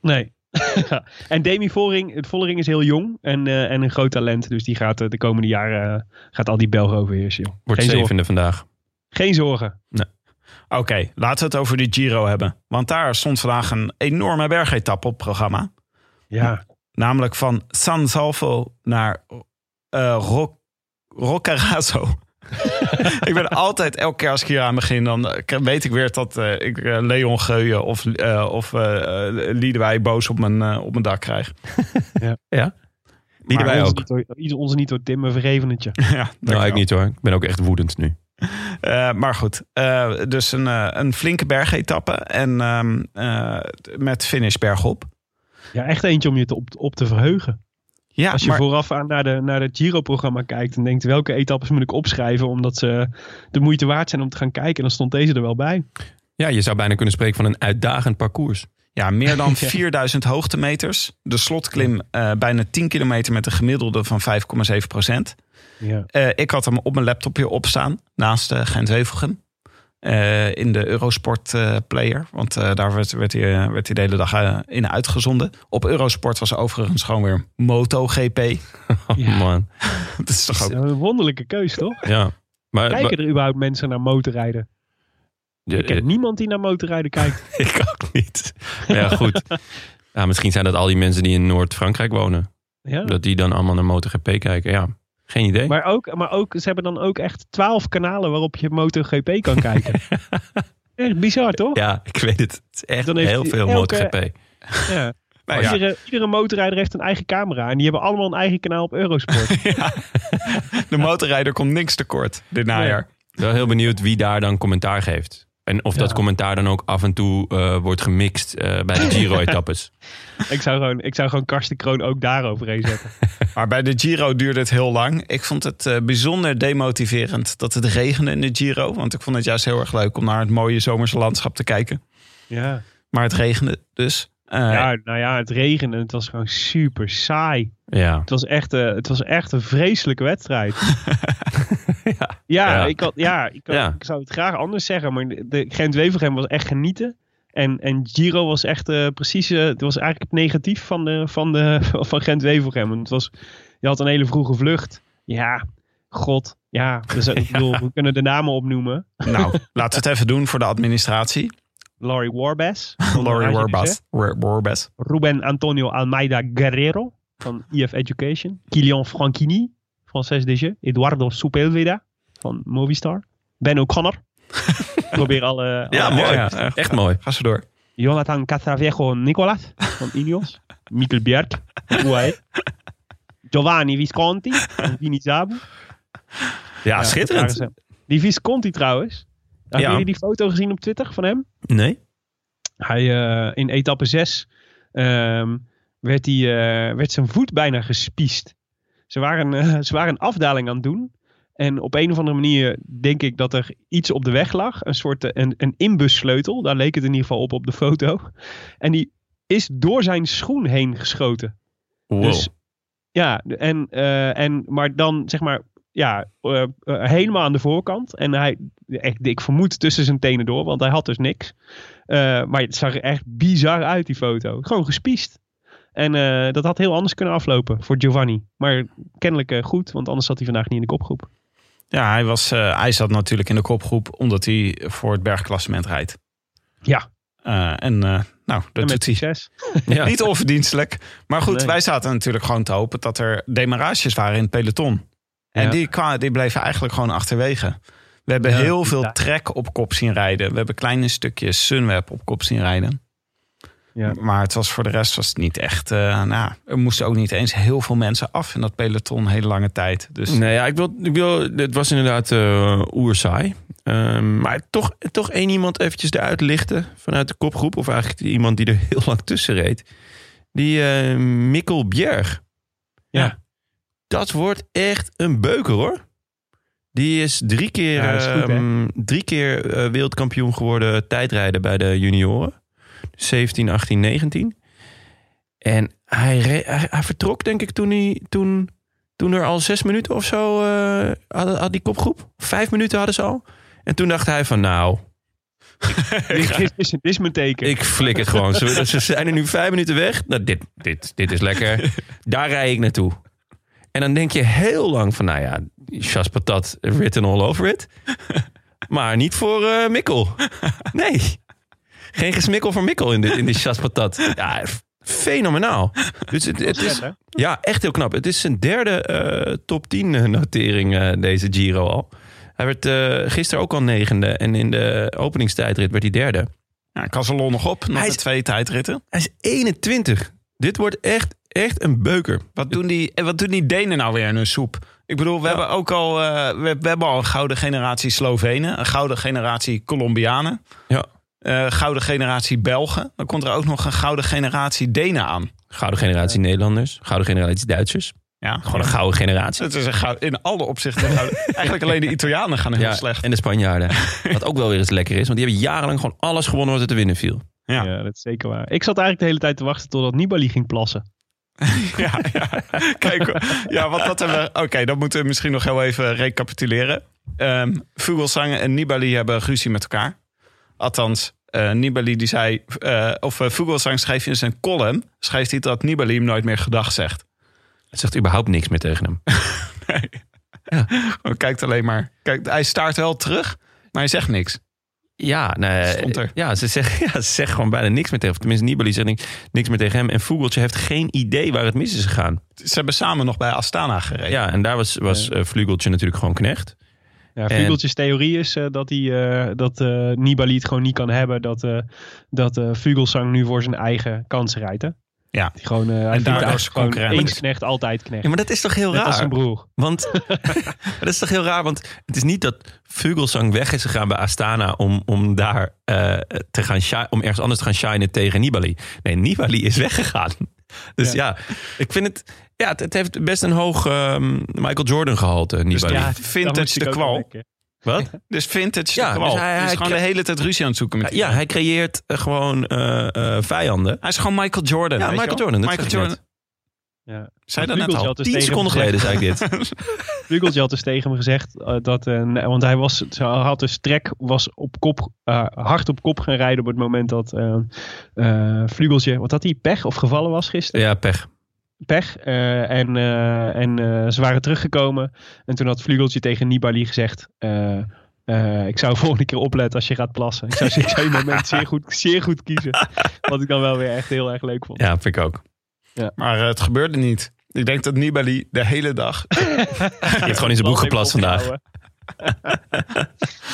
Nee. en Demi Vollering, Vollering is heel jong en, eh, en een groot talent. Dus die gaat eh, de komende jaren eh, gaat al die Belgen overheersen. joh. Wordt Geen zorgen. zevende vandaag. Geen zorgen. Oké, laten we het over de Giro hebben. Want daar stond vandaag een enorme bergetappe op het programma. Ja. Namelijk van San Salvo naar eh Roc Roccaraso. ik ben altijd, elke keer als ik hier aan begin, dan eh, weet ik weer dat eh, ik eh, Leon Geuyen of, eh of eh eh, Liedewij boos op mijn, eh, op mijn dak krijg. Maar erbij ons ook. Niet door, iets- ons niet door Tim, we vergeven het je. ja, Nou, ik niet hoor. Ik ben ook echt woedend nu. Eh, maar goed, eh, dus een, eh, een flinke bergetappe en ehm, eh, met finish bergop. Ja, echt eentje om je te op, op te verheugen. Ja, Als je maar, vooraf aan naar de, naar het Giro-programma kijkt en denkt welke etappes moet ik opschrijven omdat ze de moeite waard zijn om te gaan kijken, dan stond deze er wel bij. Ja, je zou bijna kunnen spreken van een uitdagend parcours. ja, meer dan 4000 hoogtemeters. De slotklim eh, bijna 10 kilometer met een gemiddelde van 5,7 procent. Ja. Eh, ik had hem op mijn laptopje opstaan naast uh, Gent-Wevelgem. eh, in de Eurosport eh, player. Want eh, daar werd, werd, hij, eh, werd hij de hele dag eh, in uitgezonden. Op Eurosport was overigens gewoon weer MotoGP. Oh, Ja. man. Dat is toch is ook... een wonderlijke keus, toch? Ja. Maar, Kijken er überhaupt mensen naar motorrijden? maar- Ik ken niemand die naar motorrijden kijkt. ik ook niet. Ja, goed. Ja, misschien zijn dat al die mensen die in Noord-Frankrijk wonen. Ja. Dat die dan allemaal naar MotoGP kijken. Ja, geen idee. Maar, ook, maar ook, ze hebben dan ook echt twaalf kanalen waarop je MotoGP kan kijken. echt bizar, toch? Ja, ik weet het. Het is echt Dan heeft heel veel elke- MotoGP. Ja. Nou ja, Iedere, iedere motorrijder heeft een eigen camera. En die hebben allemaal een eigen kanaal op Eurosport. de motorrijder komt niks tekort dit najaar. Wel heel benieuwd wie daar dan commentaar geeft. En of dat commentaar dan ook af en toe eh, wordt gemixt eh, bij de Giro-etappes. ik, zou gewoon, ik zou gewoon Karsten Kroon ook daaroverheen zetten. Maar bij de Giro duurde het heel lang. Ik vond het eh, bijzonder demotiverend dat het regende in de Giro. Want ik vond het juist heel erg leuk om naar het mooie zomerse landschap te kijken. Ja. Maar het regende dus. Eh, ja, nou ja, het regende. Het was gewoon super saai. Ja. Het was echt, eh, het was echt een vreselijke wedstrijd. ja, ja, Ja. Ik, had, ja, ik, had- Ja. ik zou het graag anders zeggen. Maar de, de Gent-Wevelgem was echt genieten. En, en Giro was echt eh, precies... eh, het was eigenlijk het negatief van, de, van, de, van Gent-Wevelgem. Want Het was, je had een hele vroege vlucht. Ja, god. Ja, dus, ik bedoel, we kunnen de namen opnoemen. Nou, laten we het even doen voor de administratie. Laurie Warbas. van Laurie AGDC. Warbas. War- Warbas. Ruben Antonio Almeida Guerrero van IF Education. Kilian Franchini van 6DG. Eduardo Sepulveda van Movistar. Ben O'Connor. Ik Probeer alle... Ja, alle- mooi. ja. Echt mooi. Ga zo door. Jonathan Catravejo Nicolas van Ineos. Mikkel Bjerg van UAE. Giovanni Visconti van Vinizabu. Ja, Ja, schitterend. ze. Die Visconti trouwens. Hebben Ja. jullie die foto gezien op Twitter van hem? Nee? Hij, eh, in etappe 6 ehm, werd, hij, eh, werd zijn voet bijna gespiest. Ze waren, eh, ze waren een afdaling aan het doen. En op een of andere manier denk ik dat er iets op de weg lag. Een soort eh, een, een inbussleutel. Daar leek het in ieder geval op op de foto. En die is door zijn schoen heen geschoten. Wow. Dus ja, en, eh, en, maar dan zeg maar ja, helemaal aan de voorkant. En hij, echt, ik vermoed tussen zijn tenen door, want hij had dus niks. Maar het zag er echt bizar uit, die foto. Gewoon gespiest. En eh, dat had heel anders kunnen aflopen voor Giovanni. Maar kennelijk eh, goed, want anders zat hij vandaag niet in de kopgroep. Ja, hij, was, eh, hij zat natuurlijk in de kopgroep omdat hij voor het bergklassement rijdt. Ja, Eh, en eh, nou, dat en met doet hij succes. Ja. niet onverdienstelijk. Maar goed, Nee. wij zaten natuurlijk gewoon te hopen dat er demarages waren in het peloton. En Ja. die, die bleven eigenlijk gewoon achterwege. We hebben Ja, heel veel ja. trek op kop zien rijden. We hebben kleine stukjes Sunweb op kop zien rijden. Ja. Maar het was voor de rest was het niet echt. eh, nou, er moesten ook niet eens heel veel mensen af in dat peloton hele lange tijd. Dus Nee, ja, ik wil, ik wil, het was inderdaad oerzaai. Ehm, maar toch, toch één iemand eventjes eruit lichten vanuit de kopgroep. Of eigenlijk iemand die er heel lang tussen reed. Die eh Mikkel Bjerg. Ja. Dat wordt echt een beuker hoor. Die is drie keer, Ja, dat is goed, hè? ehm, drie keer wereldkampioen geworden tijdrijden bij de junioren. 17, 18, 19. En hij, re- hij, hij vertrok denk ik toen, hij, toen, toen er al zes minuten of zo eh, had, had die kopgroep. Vijf minuten hadden ze al. En toen dacht hij van nou, dit, dit is, dit is mijn teken. ik flik het gewoon. Ze, ze zijn er nu vijf minuten weg. Nou, dit, dit, dit is lekker. Daar rij ik naartoe. En dan denk je heel lang van, nou ja, Chas Patat, written all over it. Maar niet voor eh, Mikkel. Nee. Geen gesmikkel voor Mikkel in in dit Chas Patat. Ja, fenomenaal. Dus het, het is, ja, echt heel knap. Het is zijn derde eh, top 10 eh, notering eh, deze Giro al. Hij werd eh, gisteren ook al negende. En in de openingstijdrit werd hij derde. ja, Casalon nog op. Nog de twee tijdritten. Hij is 21. Dit wordt echt, echt een beuker. Wat doen, die, wat doen die Denen nou weer in hun soep? Ik bedoel, we hebben ook al, we, we hebben al een gouden generatie Slovenen. Een gouden generatie Colombianen. Ja. Eh, gouden generatie Belgen. Dan komt er ook nog een gouden generatie Denen aan. Gouden generatie Nederlanders. Gouden generatie Duitsers. Ja, Gewoon een gouden generatie. Het is een goud, in alle opzichten gouden. Eigenlijk alleen de Italianen gaan heel Ja, slecht. en de Spanjaarden. Wat ook wel weer eens lekker is. Want die hebben jarenlang gewoon alles gewonnen wat er te winnen viel. Ja. Ja. dat is zeker waar. Ik zat eigenlijk de hele tijd te wachten totdat Nibali ging plassen. Ja, ja. Kijk, ja, wat dat hebben we. Oké, dan moeten we misschien nog heel even recapituleren. Ehm Vogelsang en Nibali hebben ruzie met elkaar. Althans, eh, Nibali die zei. eh, of uh, Vogelsang schreef in zijn column. Schreef hij dat Nibali hem nooit meer gedag zegt. Het zegt überhaupt niks meer tegen hem. Hij kijkt alleen maar. Kijk, hij staart wel terug, maar hij zegt niks. Ja, nee, ja, ze zeggen, ja, ze zeggen gewoon bijna niks meer tegen hem. Tenminste, Nibali zegt niks, niks meer tegen hem. En Vogeltje heeft geen idee waar het mis is gegaan. Ze hebben samen nog bij Astana gereden. Ja, en daar was, was eh, Vlugeltje natuurlijk gewoon knecht. Ja, En- Vugeltjes theorie is eh, dat, hij, eh, dat eh, Nibali het gewoon niet kan hebben. Dat, dat Vugelsang nu voor zijn eigen kans rijdt. Hè? Ja. Die gewoon, hij daardoor vindt is gewoon eens knecht, altijd knecht. Ja, maar dat is toch heel Net als raar? zijn broer. Want dat is toch heel raar, want het is niet dat Vugelsang weg is gegaan bij Astana om, om daar te gaan om ergens anders te gaan shinen tegen Nibali. Nee, Nibali is weggegaan. Dus ja, ik vind het, ja, het, het heeft best een hoog ehm, Michael Jordan gehalte, Nibali. ja, vintage de kwal. Wat? Dus vintage Ja, de kwal. dus hij- hij, is gewoon de hele tijd ruzie aan het zoeken met Ja, hij creëert eh, gewoon eh, eh, vijanden. Hij is gewoon Michael Jordan. Ja, weet je Michael wel? Jordan, Michael Jordan. Ja. Zei dat net al? had dus Tien tegen hem seconden geleden gezegd- zei ik dit. Vugeltje had dus tegen hem gezegd dat, nee, want hij was, had dus trek, was op kop, eh, hard op kop gaan rijden op het moment dat eh eh, Vlugeltje, wat had hij, pech of gevallen was gisteren? Ja, pech. Pech. eh, en eh, en eh, ze waren teruggekomen en toen had Vlugeltje tegen Nibali gezegd, eh, eh, ik zou volgende keer opletten als je gaat plassen. Ik zou, ik zou je moment zeer goed, zeer goed kiezen. Wat ik dan wel weer echt heel erg leuk vond. Ja, vind ik ook. Maar eh, het gebeurde niet. Ik denk dat Nibali de hele dag... Je hebt gewoon in zijn broek geplast vandaag.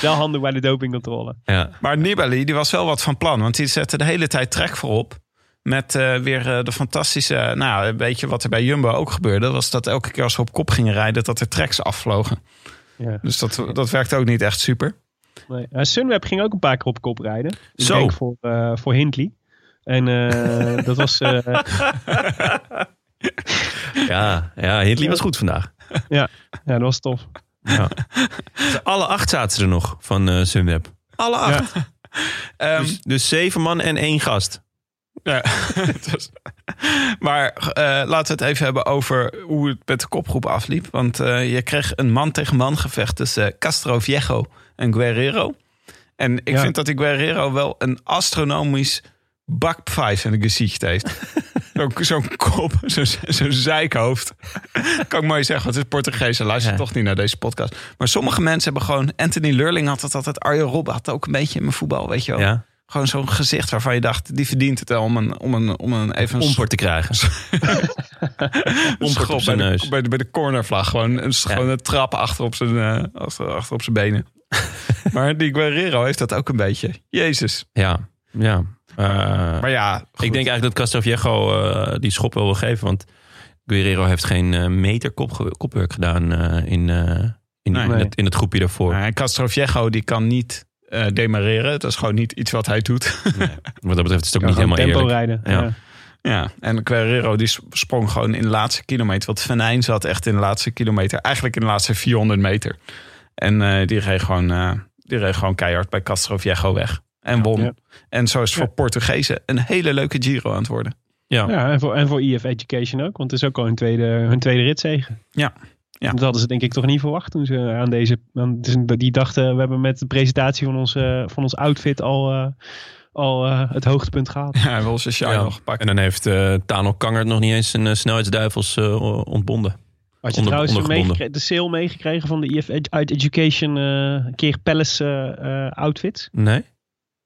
Wel handig bij de dopingcontrole. Ja. Maar Nibali die was wel wat van plan. Want die zette de hele tijd trek voorop. Met eh, weer eh, de fantastische... Nou, weet je wat er bij Jumbo ook gebeurde? Was dat elke keer als we op kop gingen rijden... dat er treks afvlogen. Ja. Dus dat, dat werkte ook niet echt super. Nee. Uh, Sunweb ging ook een paar keer op kop rijden. Ik Zo. denk voor, uh, voor Hindley. En uh, dat was... Uh, ja, ja, Hindley was goed vandaag. ja, ja, dat was tof. Ja. Alle acht zaten er nog van uh, Sunweb. Alle acht. Ja. dus, dus, zeven man en één gast. Ja, maar eh, laten we het even hebben over hoe het met de kopgroep afliep. Want eh, je kreeg een man-tegen-man gevecht tussen eh, Castro Viejo en Guerrero. En ik Ja. vind dat die Guerrero wel een astronomisch bakpvijf in het gezicht heeft. Zo'n kop, zo'n zo'n zeikhoofd. kan ik mooi zeggen, want het is Portugees. Ja. toch niet naar deze podcast. Maar sommige mensen hebben gewoon... Anthony Lurling had het altijd. Arjen Robben had ook een beetje in mijn voetbal, weet je wel. Ja, Gewoon zo'n gezicht waarvan je dacht, die verdient het wel om een, om een, om een even een te krijgen. schop op zijn bij de, bij de, bij de cornervlag. Gewoon een, gewoon een trap achter op zijn, eh, achter, achter op zijn benen. maar die Guerrero heeft dat ook een beetje. Jezus. Ja, ja. Eh, Maar ja, goed. ik denk eigenlijk dat Castroviejo eh die schop wel wil geven. Want Guerrero heeft geen meter kop, kopwerk gedaan in, in, Nee. in, het, in het groepje daarvoor. Maar Castro Viejo die kan niet eh, demareren. Dat is gewoon niet iets wat hij doet. Wat dat betreft is het ook niet helemaal tempo eerlijk. rijden. Ja. Ja. ja, en Guerrero die sprong gewoon in de laatste kilometer. Want Venijn zat echt in de laatste kilometer. Eigenlijk in de laatste 400 meter. En eh, die, reed gewoon, eh, die reed gewoon keihard bij Castro Viejo weg. En won. Ja. En zo is het voor Ja. Portugezen een hele leuke Giro aan het worden. Ja. Ja, en voor, en voor EF Education ook. Want het is ook al hun tweede, hun tweede ritzegen. Ja. Ja. Dat hadden ze denk ik toch niet verwacht toen ze aan deze... Aan, een- die dachten, we hebben met de presentatie van ons, eh, van ons outfit al, eh, al eh, het hoogtepunt gehaald. Ja, wil zijn shine Ja. nog gepakt. En dan heeft eh Tano Kangert nog niet eens een snelheidsduivels ontbonden. Had je Onder- trouwens de sale meegekregen van de EF Ed- Ed- Education eh Keer Palace outfit? Nee?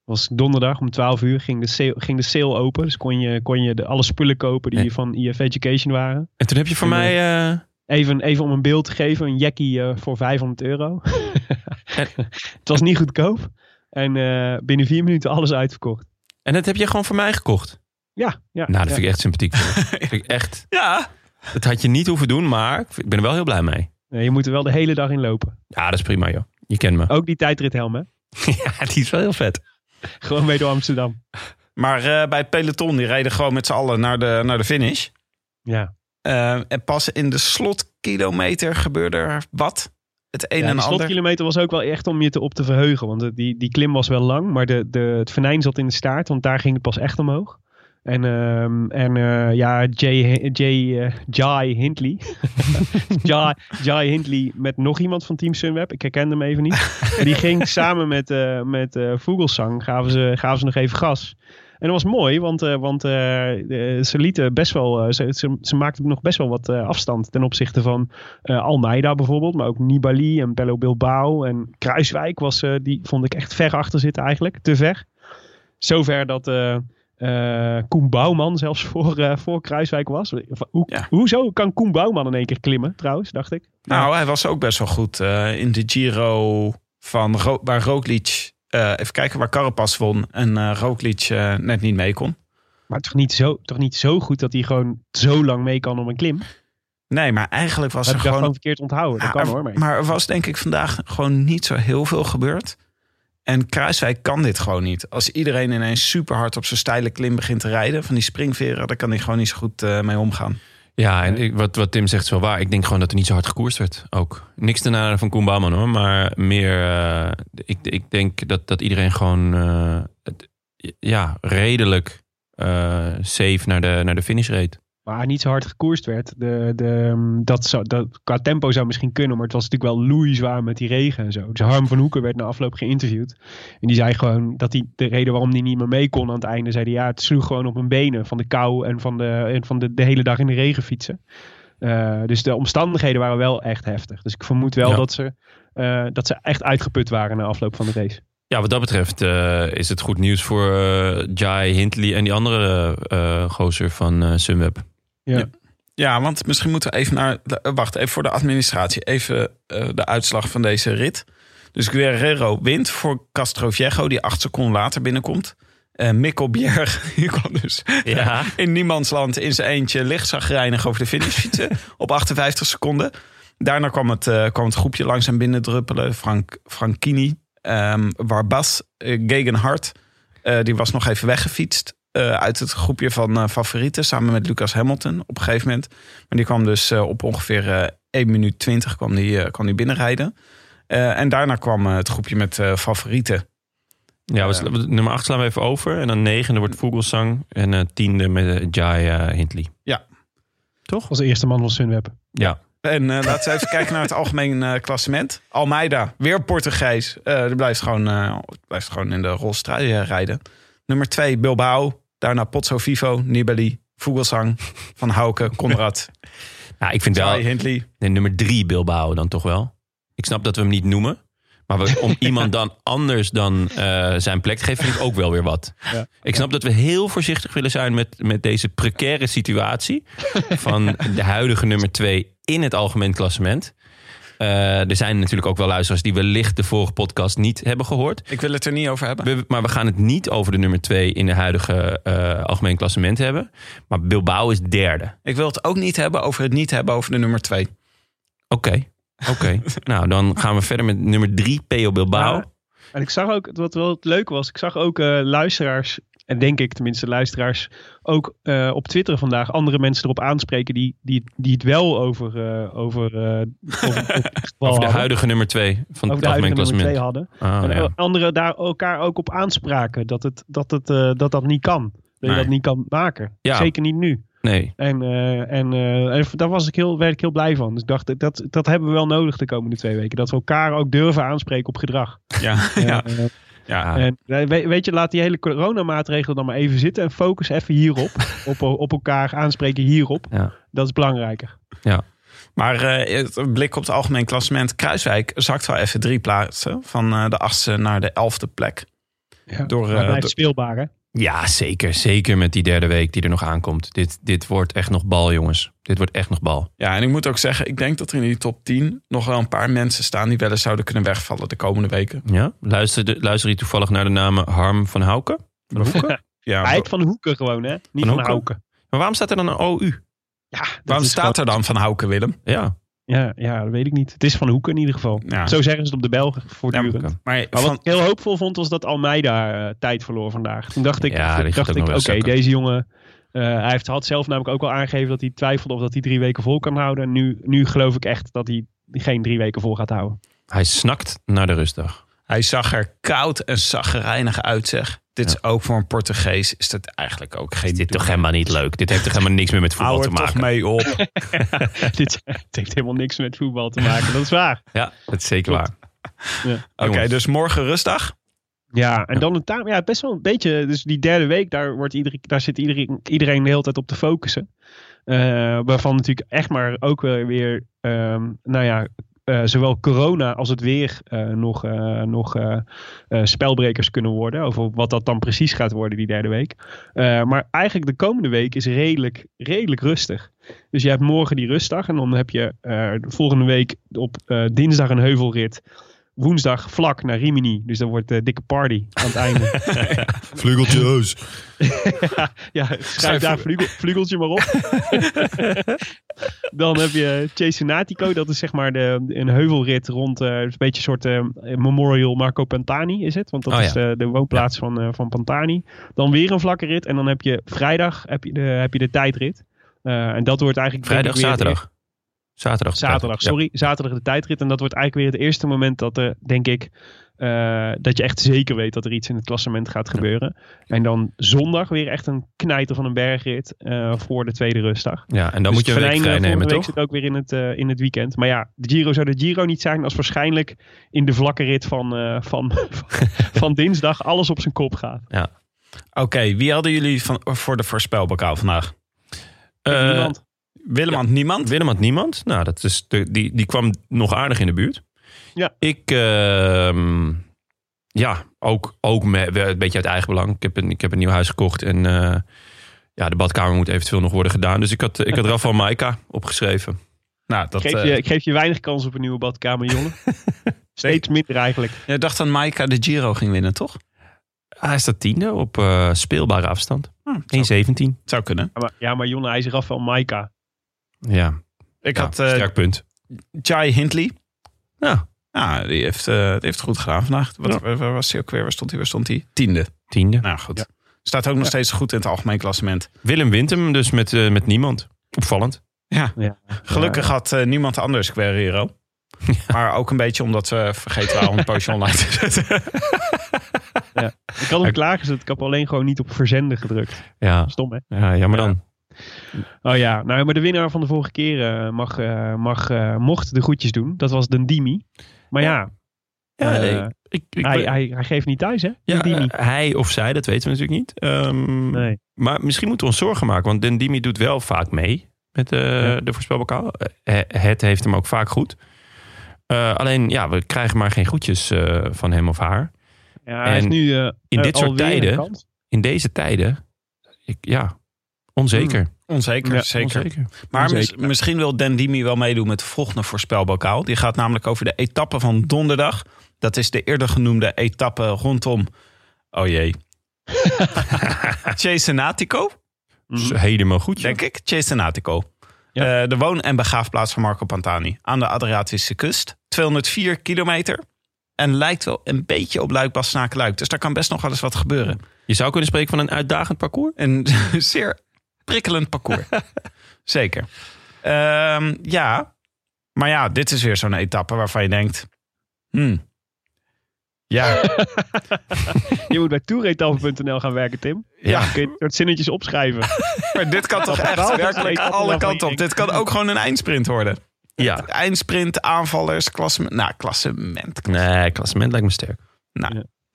was donderdag om 12 uur ging de sale, ging de sale open. Dus kon je, kon je de, alle spullen kopen die Nee. van EF Education waren. En toen heb je voor En, mij... eh, Even, even om een beeld te geven, een jackie eh, voor 500 euro. Het was niet goedkoop. En eh, binnen vier minuten alles uitverkocht. en dat heb je gewoon voor mij gekocht. Ja, ja. Nou, dat ja. vind ik echt sympathiek. Dat vind ik echt... Ja, Dat had je niet hoeven doen, maar ik ben er wel heel blij mee. Nee, je moet er wel de hele dag in lopen. Ja, dat is prima, joh. Je kent me. Ook die tijdrithelm, hè? Ja, die is wel heel vet. Gewoon mee door Amsterdam. maar eh, bij het peloton, die reden gewoon met z'n allen naar de, naar de finish. Ja. Eh, en pas in de slotkilometer gebeurde er wat. Het een ja, en de ander. slotkilometer was ook wel echt om je te op te verheugen. Want de- die, die klim was wel lang, maar de, de, het venijn zat in de staart. Want daar ging het pas echt omhoog. En, ehm, en eh, ja, Jay, Jay, eh, Jai Hindley. Jai, Jai Hindley met nog iemand van Team Sunweb. Ik herkende hem even niet. Die ging samen met, eh met Vogelsang, gaven ze, gaven ze nog even gas. En dat was mooi, want, eh, want eh, ze lieten best wel, eh, ze, ze, ze maakten nog best wel wat afstand ten opzichte van Almeida bijvoorbeeld, maar ook Nibali en Bello Bilbao en Kruiswijk was, die vond ik echt ver achter zitten eigenlijk, te ver. Zover dat eh, Koen Bouwman zelfs voor, voor Kruiswijk was. Hoe, Ja. Hoezo kan Koen Bouwman in één keer klimmen trouwens, dacht ik. Nou, hij was ook best wel goed in de Giro van Ro waar Roglic... eh, even kijken waar Carapaz won en eh Roglic eh, net niet mee kon. Maar toch niet, zo, toch niet zo goed dat hij gewoon zo lang mee kan op een klim. Nee, maar eigenlijk was er dat gewoon... gewoon verkeerd onthouden? Dat kan er- hoor. Maar, Maar er was denk ik vandaag gewoon niet zo heel veel gebeurd. En Kruiswijk kan dit gewoon niet. Als iedereen ineens super hard op zijn steile klim begint te rijden... van die springveren, daar kan hij gewoon niet zo goed mee omgaan. Ja, en ik, wat, wat Tim zegt is wel waar. Ik denk gewoon dat er niet zo hard gekoerst werd. Ook. Niks ten nadele van Koen Bouwman hoor. Maar meer, eh, ik, ik denk dat, dat iedereen gewoon eh, het- ja, redelijk eh, safe naar de, naar de finish reed. Maar niet zo hard gekoerst werd. De, de, dat zou, dat, qua tempo zou misschien kunnen. Maar het was natuurlijk wel loeizwaar met die regen en zo. Dus Harm van Hoeken werd na afloop geïnterviewd. En die zei gewoon dat hij de reden waarom hij niet meer mee kon aan het einde. Zei hij, ja, het sloeg gewoon op mijn benen van de kou en van de, en van de, de hele dag in de regen fietsen. Eh, dus de omstandigheden waren wel echt heftig. Dus ik vermoed wel Ja. dat, ze, eh, dat ze echt uitgeput waren na afloop van de race. Ja, wat dat betreft eh, is het goed nieuws voor eh, Jai Hindley en die andere eh gozer van Sunweb. Ja. Ja, want misschien moeten we even naar... Wacht, even voor de administratie. Even de uitslag van deze rit. Dus Guerrero wint voor Castro Viejo... die acht seconden later binnenkomt. Eh Mikkel Bjerg, die kwam dus Ja. in niemandsland in zijn eentje licht zagrijnig over de finish fietsen op 58 seconden. Daarna kwam het, kwam het groepje langzaam binnendruppelen. Frank, Ehm Warbas, eh, Gegenhard. eh, die was nog even weggefietst eh, uit het groepje van eh, favorieten. Samen met Lucas Hamilton op een gegeven moment. Maar die kwam dus eh, op ongeveer eh 1 minuut 20 kwam die, kwam die binnenrijden. Eh, en daarna kwam het groepje met eh, favorieten. Ja, we nummer 8 slaan we even over. En dan negende wordt Vogelsang. En eh, tiende met eh, Jai eh, Hindley. Als eerste man van Sunweb. Ja. En eh, laten we even kijken naar het algemeen eh, klassement. Almeida, weer Portugees. Die blijft gewoon, blijft gewoon in de rolstrui rijden. Nummer twee, Bilbao. Daarna Pozzo Vivo, Nibali, Vogelsang, Van Houke, Conrad, Nou, ik vind wel... Hindley. Nummer drie Bilbao dan toch wel. Ik snap dat we hem niet noemen. Maar we- om iemand dan anders dan eh, zijn plek te geven, vind ik ook wel weer wat. Ja. Ik snap dat we heel voorzichtig willen zijn met, met deze precaire situatie. Van de huidige nummer twee in het algemeen klassement. Eh, er zijn natuurlijk ook wel luisteraars die wellicht de vorige podcast niet hebben gehoord. Ik wil het er niet over hebben. We- maar we gaan het niet over de nummer twee in de huidige eh, algemeen klassement hebben. Maar Bilbao is derde. Ik wil het ook niet hebben over het niet hebben over de nummer twee. Oké, oké. nou, dan gaan we verder met nummer drie, Peo Bilbao. Ja. En ik zag ook, wat wel het leuke was, ik zag ook eh, luisteraars, en denk ik tenminste luisteraars, ook eh, op Twitter vandaag andere mensen erop aanspreken die, die, die het wel over, eh, over, over, de huidige nummer twee van over het de algemeen huidige nummer klassement. twee hadden. Ah, en ja. anderen daar elkaar ook op aanspraken dat het, dat, het, dat dat niet kan. Dat je dat niet kan maken. Ja. Zeker niet nu. Nee, En, eh, en, eh, en daar was ik heel, werd ik heel blij van. Dus ik dacht, dat, dat hebben we wel nodig de komende twee weken. Dat we elkaar ook durven aanspreken op gedrag. Ja, ja, Eh, ja. en eh, we- weet je, laat die hele coronamaatregelen dan maar even zitten. En focus even hierop. op, op elkaar aanspreken hierop. Ja. Dat is belangrijker. Maar eh, het blik op het algemeen klassement. Kruiswijk zakt wel even drie plaatsen. Van de achtste naar de elfde plek. Ja. Door, blijft door- speelbaar, hè? Ja, zeker. Zeker met die derde week die er nog aankomt. Dit, dit wordt echt nog bal, jongens. Dit wordt echt nog bal. Ja, en ik moet ook zeggen, ik denk dat er in die top 10 nog wel een paar mensen staan die wel eens zouden kunnen wegvallen de komende weken. Ja? Luister, de- luister je toevallig naar de namen Harm van Houken? Van Hoeken? Ja, Hij van Hoeken gewoon, hè? Niet Van van? Houken. maar waarom staat er dan een OU? Ja, dat waarom is staat gewoon- er dan van Houken, Willem? Ja, Ja, ja, dat weet ik niet. Het is van Hoeken in ieder geval. Ja. Zo zeggen ze het op de Belgen voortdurend. Ja. Maar Maar van, wat ik heel hoopvol vond, was dat Almeida eh, tijd verloor vandaag. Toen dacht ik, Ja, dacht ik oké, deze jongen... eh, hij heeft, had zelf namelijk ook al aangegeven dat hij twijfelde of dat hij drie weken vol kan houden. En nu, nu geloof ik echt dat hij geen drie weken vol gaat houden. hij snakt naar de rustdag. hij zag er koud en zaggerijnig uit, zeg. Dit is ook voor een Portugees, is dat eigenlijk ook geen... Is dit toch helemaal niet leuk? Dit heeft toch helemaal niks meer met voetbal Hou te er toch maken? mee op. Dit het heeft helemaal niks met voetbal te maken, dat is waar. Ja, dat is zeker Klopt. waar. Oké, Jongens. dus morgen rustdag. Ja, en dan een taak. Ja, best wel een beetje. Dus die derde week, daar, wordt iedereen, daar zit iedereen, iedereen de hele tijd op te focussen. Eh, waarvan natuurlijk echt maar ook weer, weer ehm, nou ja, zowel corona als het weer eh, nog, eh, nog eh, eh, spelbrekers kunnen worden. Over wat dat dan precies gaat worden die derde week. Eh, maar eigenlijk de komende week is redelijk, redelijk rustig. Dus je hebt morgen die rustdag en dan heb je eh, de volgende week op eh, dinsdag een heuvelrit. Woensdag vlak naar Rimini. Dus dan wordt de dikke party aan het einde. Vlugeltjes. ja, ja, schrijf daar vlugel, vlugeltje maar op. dan heb je Cesenatico. Dat is zeg maar de, een heuvelrit rond eh, een beetje een soort eh, Memorial Marco Pantani is het. Want dat Oh, is de, de woonplaats van, eh, van Pantani. Dan weer een vlakke rit. En dan heb je vrijdag heb je de, heb je de tijdrit. Eh, en dat wordt eigenlijk... Vrijdag, zaterdag. Zaterdag. Zaterdag, Ja. sorry. Zaterdag de tijdrit. En dat wordt eigenlijk weer het eerste moment dat er, denk ik, eh, dat je echt zeker weet dat er iets in het klassement gaat gebeuren. En dan zondag weer echt een knijter van een bergrit eh, voor de tweede rustdag. Ja, en dan Dus moet je een week vrij nemen, week toch? zit ook weer in het, eh, in het weekend. Maar ja, de Giro zou de Giro niet zijn als waarschijnlijk in de vlakke rit van, van, van dinsdag alles op zijn kop gaat. Oké, wie hadden jullie van, voor de voorspelbokaal vandaag? Niemand. Willem had niemand. Willem had niemand. Nou, dat is de, die, die kwam nog aardig in de buurt. Ja. Ik, ehm, ja, ook, ook met, een beetje uit eigen belang. Ik heb een, ik heb een nieuw huis gekocht en eh, ja, de badkamer moet eventueel nog worden gedaan. Dus ik had, ik had Rafael Maika opgeschreven. Nou, dat, Ik geef, eh, je, ik geef je weinig kans op een nieuwe badkamer, jongen. Steeds minder eigenlijk. jij dacht dat Maika de Giro ging winnen, toch? Hij staat tiende op eh, speelbare afstand. Hm, zou, 1,17. het zou kunnen. Ja, maar, ja, maar Jonne, hij is Rafael Maika. Ja, Ik ja, had eh sterk punt. Jai Hindley. Ja, Ja, die heeft, eh, die heeft het goed gedaan vandaag. Wat, waar, waar was hij ook weer? Waar stond hij? Waar stond hij? Tiende. tiende. Nou goed. Staat ook nog steeds goed in het algemeen klassement. Willem wint hem dus met, eh, met niemand. Opvallend. Ja, Ja. gelukkig had eh, niemand anders Guerrero. Maar ook een beetje omdat we vergeten waren om een poosje online te zetten. kan hem klagen ze. Ik heb alleen gewoon niet op verzenden gedrukt. Ja, Stom, hè? ja jammer Ja. dan. Oh ja, nou, maar de winnaar van de vorige keer eh, mag, eh, mag, eh, mocht de groetjes doen. Dat was Dendimi. Maar ja, Ja, ik, ik, ik hij, hij, hij geeft niet thuis, hè? ja, hij of zij, dat weten we natuurlijk niet. Ehm, nee. Maar misschien moeten we ons zorgen maken, want Dendimi doet wel vaak mee met Ja. de voorspelbokaal. Het heeft hem ook vaak goed. Alleen, ja, we krijgen maar geen goedjes eh, van hem of haar. Ja, hij is nu in dit soort tijden-. In deze tijden, ik, ja, onzeker. Onzeker, Ja, zeker. onzeker. Maar mis- Onzeker. misschien wil Dendimi wel meedoen met de volgende voorspelbokaal. Die gaat namelijk over de etappe van donderdag. Dat is de eerder genoemde etappe rondom... Oh jee. Cesenatico, Dus helemaal goed. joh. denk ik. Cesenatico. Ja. Eh, de woon- en begraafplaats van Marco Pantani. Aan de Adriatische kust. 204 kilometer. En lijkt wel een beetje op luik luik Dus daar kan best nog wel eens wat gebeuren. Je zou kunnen spreken van een uitdagend parcours. Een zeer prikkelend parcours. Zeker. Ehm, ja, maar ja, dit is weer zo'n etappe waarvan je denkt... Hmm. Ja, Je moet bij toeretafel.nl gaan werken, Tim. ja, Kun je het soort zinnetjes opschrijven. maar dit kan toch echt werkelijk alle kanten op. Dit kan ook gewoon een eindsprint worden. Ja. Eindsprint, aanvallers, klassement. Nou, klassement. Nee, klassement lijkt me sterk.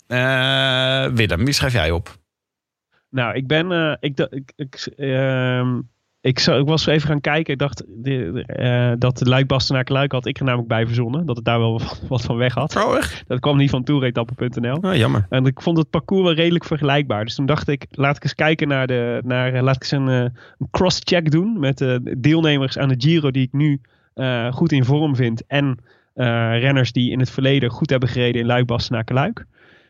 Eh, Willem, wie schrijf jij op? Nou, ik ben. eh, ik, ik, ik, ehm, ik, zou, ik was zo even gaan kijken. Ik dacht de, eh, dat de Luik Luik had ik er namelijk bij verzonnen. Dat het daar wel wat, van weg had. Oh, echt? Dat kwam niet van toeretappen.nl. Oh, jammer. En ik vond het parcours wel redelijk vergelijkbaar. Dus toen dacht ik, laat ik eens kijken naar de. Naar, eh, laat ik eens een, een cross-check doen met de deelnemers aan de Giro die ik nu goed in vorm vind. En renners die in het verleden goed hebben gereden in Luik Bastenaken Luik.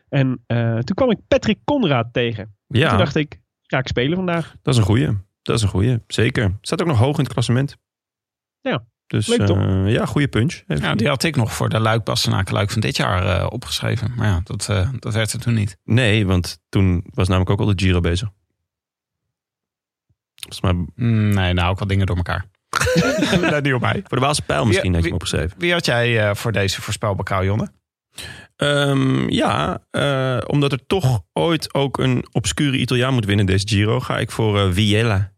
En toen kwam ik Patrick Conrad tegen. Ja, Toen dacht ik, ga ik spelen vandaag. dat is een goeie. Dat is een goeie, zeker. Staat ook nog hoog in het klassement. Ja, Dus leuk toch? eh, ja, goede punch. Ja, die had ik nog voor de luik bastenaken luik van dit jaar eh, opgeschreven. Maar ja, dat, eh, dat werd er toen niet. Nee, want toen was namelijk ook al de Giro bezig. Volgens mij Mm, nee, nou ook wel dingen door elkaar. nee, niet op mij. voor de Waalse pijl misschien Wie- had je hem opgeschreven. Wie had jij eh, voor deze voorspelbokaal, Jonne? Ehm, ja, eh, omdat er toch ooit ook een obscure Italiaan moet winnen deze Giro, ga ik voor eh Viella.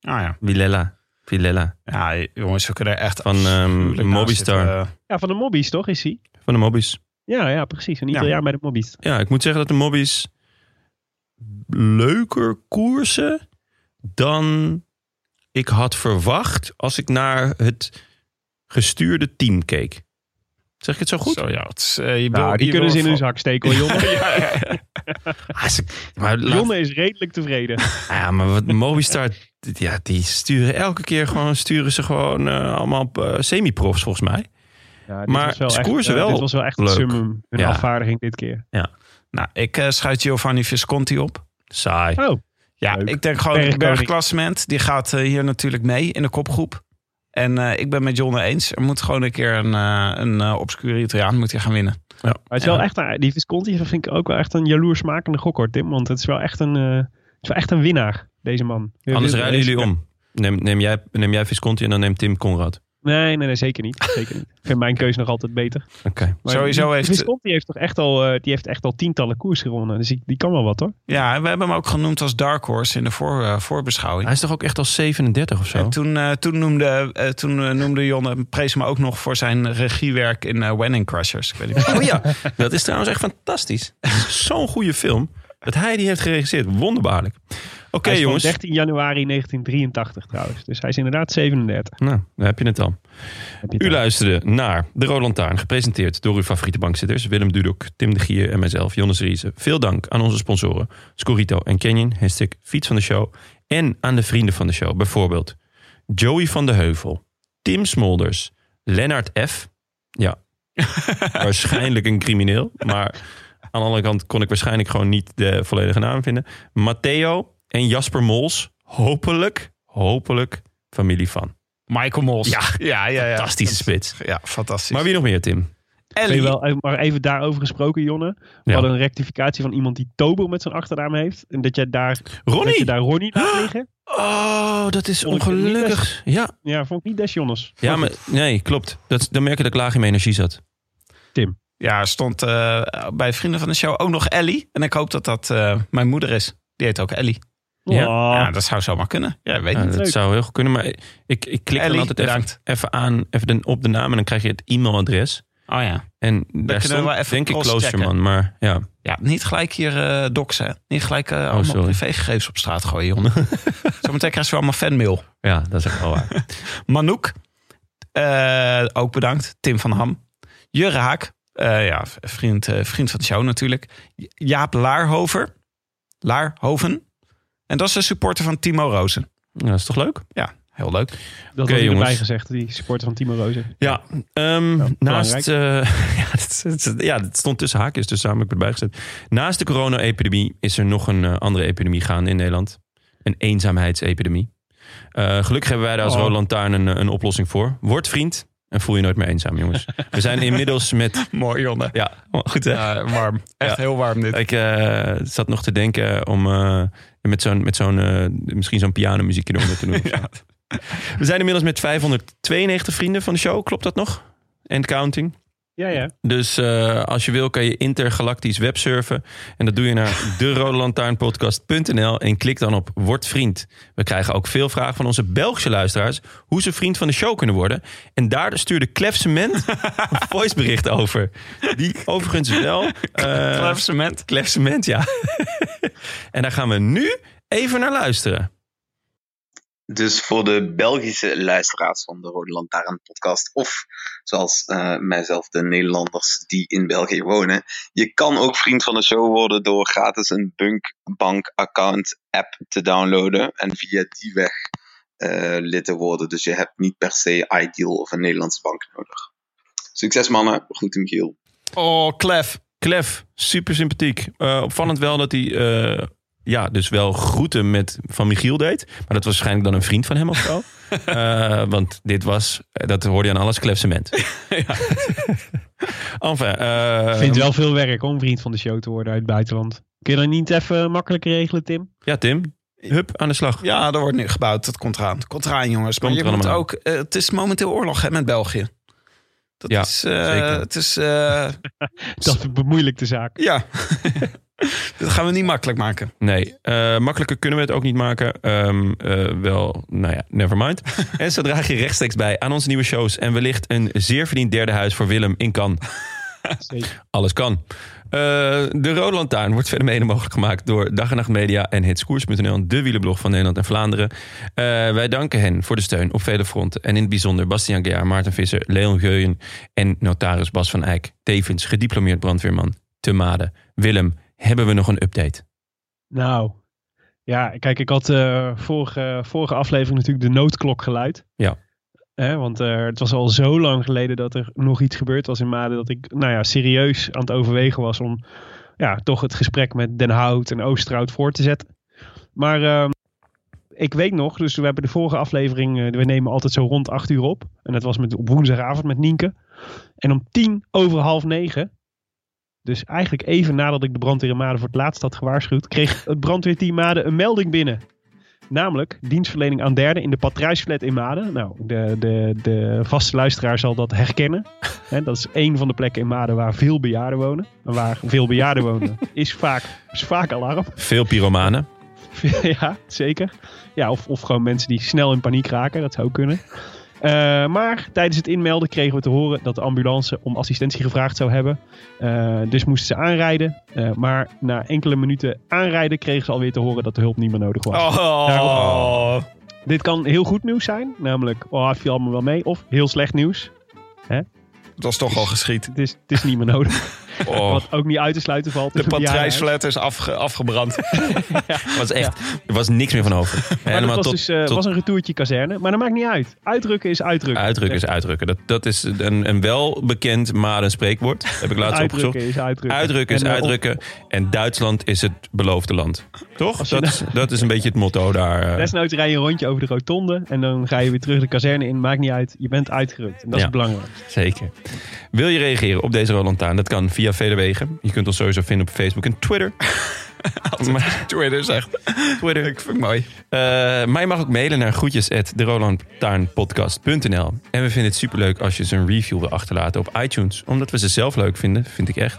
Ah ja. Villela. Villela. Ja, jongens, we kunnen er echt Van, ehm, naast Mobistar. zitten, eh. Ja, van de Mobbies toch is hij? Van de Mobbies. Ja, ja, precies. Een Ja. Italiaan bij de Mobbies. Ja, ik moet zeggen dat de Mobbies leuker koersen dan ik had verwacht als ik naar het gestuurde team keek. Zeg ik het zo goed? Zo, ja, het is, eh, je Nou, wil- die je kunnen ze in hun zak steken hoor, Jonne. ja, ja, ja. Ah, ze- maar, laat- Jonne is redelijk tevreden. ja, maar wat Movistar, ja, die sturen elke keer gewoon, sturen ze gewoon eh, allemaal eh, semi-profs volgens mij. Ja, dit Maar was wel ze echt, koersen wel Dit was wel echt leuk. een summum. Hun Ja. afvaardiging dit keer. Nou, ik eh schuit Giovanni Visconti op. Saai. Oh, Ja, Leuk. ik denk gewoon het bergklassement. Die gaat hier natuurlijk mee in de kopgroep. En eh, ik ben met John eens. Er moet gewoon een keer een, eh, een eh, obscure Italiaan moet gaan winnen. maar het is wel echt, een- die Visconti vind ik ook wel echt een jaloersmakende gok hoor, Tim. Want het is wel echt een, eh, het is wel echt een winnaar, deze man. Anders rijden jullie om. Neem, neem, jij, neem jij Visconti en dan neemt Tim Conrad. Nee, nee, nee, zeker niet. Zeker niet. Ik vind mijn keuze nog altijd beter. Oké. Sowieso die- heeft- Visconti heeft toch echt al, eh, die heeft echt al tientallen koers gewonnen. Dus die, die kan wel wat hoor. Ja, en we hebben hem ook genoemd als Dark Horse in de voor, eh, voorbeschouwing. Hij is toch ook echt al 37 of zo? En toen, eh, toen, noemde, eh, toen noemde Jonne, prees hem ook nog voor zijn regiewerk in eh Wedding Crashers. Ik weet niet Oh ja, dat is trouwens echt fantastisch. Zo'n goede film. Dat hij die heeft geregisseerd. Wonderbaarlijk. Oké hij is van jongens. 13 januari 1983 trouwens. Dus hij is inderdaad 37. Nou, daar heb je het je het U luisterde naar De Rode Lantaarn. Gepresenteerd door uw favoriete bankzitters. Willem Dudok, Tim de Gier en mijzelf, Jonas Riese. Veel dank aan onze sponsoren. Scorito en Canyon. Hashtag fiets van de show. En aan de vrienden van de show. Bijvoorbeeld Joey van de Heuvel. Tim Smolders. Lennart F. Ja, waarschijnlijk een crimineel. Maar aan de andere kant kon ik waarschijnlijk gewoon niet de volledige naam vinden. Matteo en Jasper Mols. Hopelijk, hopelijk familie van. Michael Mols. Ja, ja, ja. ja. Fantastische spits. Ja, fantastisch. Maar wie nog meer, Tim? Je wel, eh, maar even daarover gesproken, Jonne. We Ja. hadden een rectificatie van iemand die Tober met zijn achternaam heeft. En dat jij daar, dat je Ronnie! daar Ronnie laat liggen. Oh, dat is Vond ongelukkig. Ja, Ja, vond ik niet des Jonnes. ja maar nee, klopt. Dat, dan merk je dat ik laag in mijn energie zat. Ja, Ja, stond eh, bij vrienden van de show ook nog Ellie. En ik hoop dat dat eh, mijn moeder is. Die heet ook Ellie. Ja. Oh, Ja, dat zou zomaar kunnen. Ja, weet Ja, niet. dat Leuk. zou heel goed kunnen. Maar ik, ik klik Ellie, dan altijd even, bedankt. even aan even de, op de naam en dan krijg je het e-mailadres. Oh ja. En daar kunnen we stond wel even denk ik. Kloosterman. Maar ja, Ja, niet gelijk hier eh doxen. Niet gelijk eh, allemaal Oh, sorry. privégegevens op straat gooien, jongen. Zometeen krijg je allemaal fanmail. ja, dat is echt wel waar. Manouk, eh, ook bedankt. Tim van Ham. Jurre Haak, eh, ja, vriend, eh, vriend van de show natuurlijk. Jaap Laarhover. Laarhoven. En dat is de supporter van Timo Rozen. Ja, dat is toch leuk? Ja, heel leuk. dat erbij jongens. gezegd, die supporter van Timo Rozen. Ja, ehm, Ja, naast. eh, ja, het, ja, stond tussen haakjes, dus samen heb ik erbij gezet. Naast de corona-epidemie is er nog een eh, andere epidemie gaande in Nederland: een eenzaamheidsepidemie. Eh, gelukkig hebben wij daar als Oh. Roland Taarn een, een oplossing voor. Word vriend en voel je nooit meer eenzaam, jongens. We zijn inmiddels met. Mooi, jongen. Ja, goed hè? Ja, warm. Echt Ja. heel warm dit. Ik eh, zat nog te denken om eh, met zo'n, met zo'n eh, misschien zo'n pianomuziekje eronder te doen. We zijn inmiddels met 592 vrienden van de show, klopt dat nog? En counting. Ja, ja. Dus eh, als je wil kan je intergalactisch websurfen. En dat doe je naar de en klik dan op Word Vriend. We krijgen ook veel vragen van onze Belgische luisteraars... hoe ze vriend van de show kunnen worden. En daar stuurde Klef Cement een voicebericht over. Die overigens wel... eh, Klef cement. Klef Cement, ja. en daar gaan we nu even naar luisteren. Dus voor de Belgische luisteraars van de Rode Lantaarn podcast, of zoals eh, mijzelf, de Nederlanders die in België wonen, je kan ook vriend van de show worden door gratis een Bunkbank account app te downloaden en via die weg eh, lid te worden. Dus je hebt niet per se Ideal of een Nederlandse bank nodig. Succes mannen, goed Michiel. Oh, Klef. Klef, super sympathiek. Eh, opvallend wel dat hij ja, dus wel groeten met Van Michiel deed. Maar dat was waarschijnlijk dan een vriend van hem of zo. Eh, want dit was, dat hoorde je aan alles, Klef Cement. enfin, eh, Ik vind het wel veel werk om vriend van de show te worden uit het buitenland. Kun je dat niet even makkelijk regelen, Tim? Ja, Tim. Hup, aan de slag. Ja, er wordt nu gebouwd. Dat komt eraan. Het komt eraan, jongens. Maar Komt je er moet ook... eh, het is momenteel oorlog hè, met België. Dat Ja, is... eh, zeker. Het is... eh, Dat bemoeilijkt de zaak. ja. Dat gaan we niet makkelijk maken. Nee, eh, makkelijker kunnen we het ook niet maken. Ehm, eh, wel, nou ja, never mind. en zo draag je rechtstreeks bij aan onze nieuwe shows. En wellicht een zeer verdiend derde huis voor Willem in Kan. Alles kan. Eh, de Rode Lantaarn wordt verder mede mogelijk gemaakt door Dag en Nacht Media en Hitskoers.nl, de wielenblog van Nederland en Vlaanderen. Wij danken hen voor de steun op vele fronten. En in het bijzonder Bastiaan Gejaar, Maarten Visser, Leon Geuyen en notaris Bas van Eyck. Tevens gediplomeerd brandweerman te Maden. Willem, hebben we nog een update? Nou, ja, kijk, ik had eh, vorige, vorige aflevering natuurlijk de noodklok geluid. Ja. Hè, want eh, het was al zo lang geleden dat er nog iets gebeurd was in Maden. Dat ik, nou ja, serieus aan het overwegen was om ja, toch het gesprek met Den Hout en Oosterhout voor te zetten. Maar ehm, ik weet nog, dus we hebben de vorige aflevering, eh, we nemen altijd zo rond acht uur op. En dat was met, op woensdagavond met Nienke. En om tien over half negen dus eigenlijk even nadat ik de brandweer in Maden voor het laatst had gewaarschuwd, kreeg het brandweerteam Maden een melding binnen. Namelijk dienstverlening aan derden in de Patrijsflat in Maden. Nou, de, de, de vaste luisteraar zal dat herkennen. Dat is één van de plekken in Maden waar veel bejaarden wonen. En waar veel bejaarden wonen is vaak, is vaak alarm. Veel pyromanen. ja, zeker. Ja, of, of gewoon mensen die snel in paniek raken. Dat zou kunnen. Eh, maar tijdens het inmelden kregen we te horen dat de ambulance om assistentie gevraagd zou hebben. Eh, dus moesten ze aanrijden. Eh, maar na enkele minuten aanrijden kregen ze alweer te horen dat de hulp niet meer nodig was. Oh. Dit kan heel goed nieuws zijn. Namelijk, oh, het viel allemaal wel mee. Of heel slecht nieuws. Dat was toch al geschiet. Het is, het is niet meer nodig. Oh, Wat ook niet uit te sluiten valt. De een patrijsflat is afge- afgebrand. het was echt, er was niks meer van over. Maar Helemaal was tot, dus eh, tot was een retourtje kazerne. Maar dat maakt niet uit. Uitdrukken is uitdrukken. uitdrukken is uitdrukken. Dat, dat is een, een welbekend Maden spreekwoord. Heb ik laatst opgezocht. uitdrukken is uitdrukken. Uitdrukken is En, eh, uitdrukken. En Duitsland is het beloofde land. Toch? Dat, is, dat is een beetje het motto daar. eh. Desnoods rij je een rondje over de rotonde en dan ga je weer terug de kazerne in. Maakt niet uit, je bent uitgerukt. En dat Ja. is belangrijk. Zeker. Wil je reageren op deze Roland Taan? Dat kan via vele wegen. Je kunt ons sowieso vinden op Facebook en Twitter. Maar- Twitter zegt. Twitter. Ik vind het mooi. Eh, maar je mag ook mailen naar groetjes at derolandtaarnpodcast.nl. En we vinden het superleuk als je ze een review wil achterlaten op iTunes. Omdat we ze zelf leuk vinden, vind ik echt.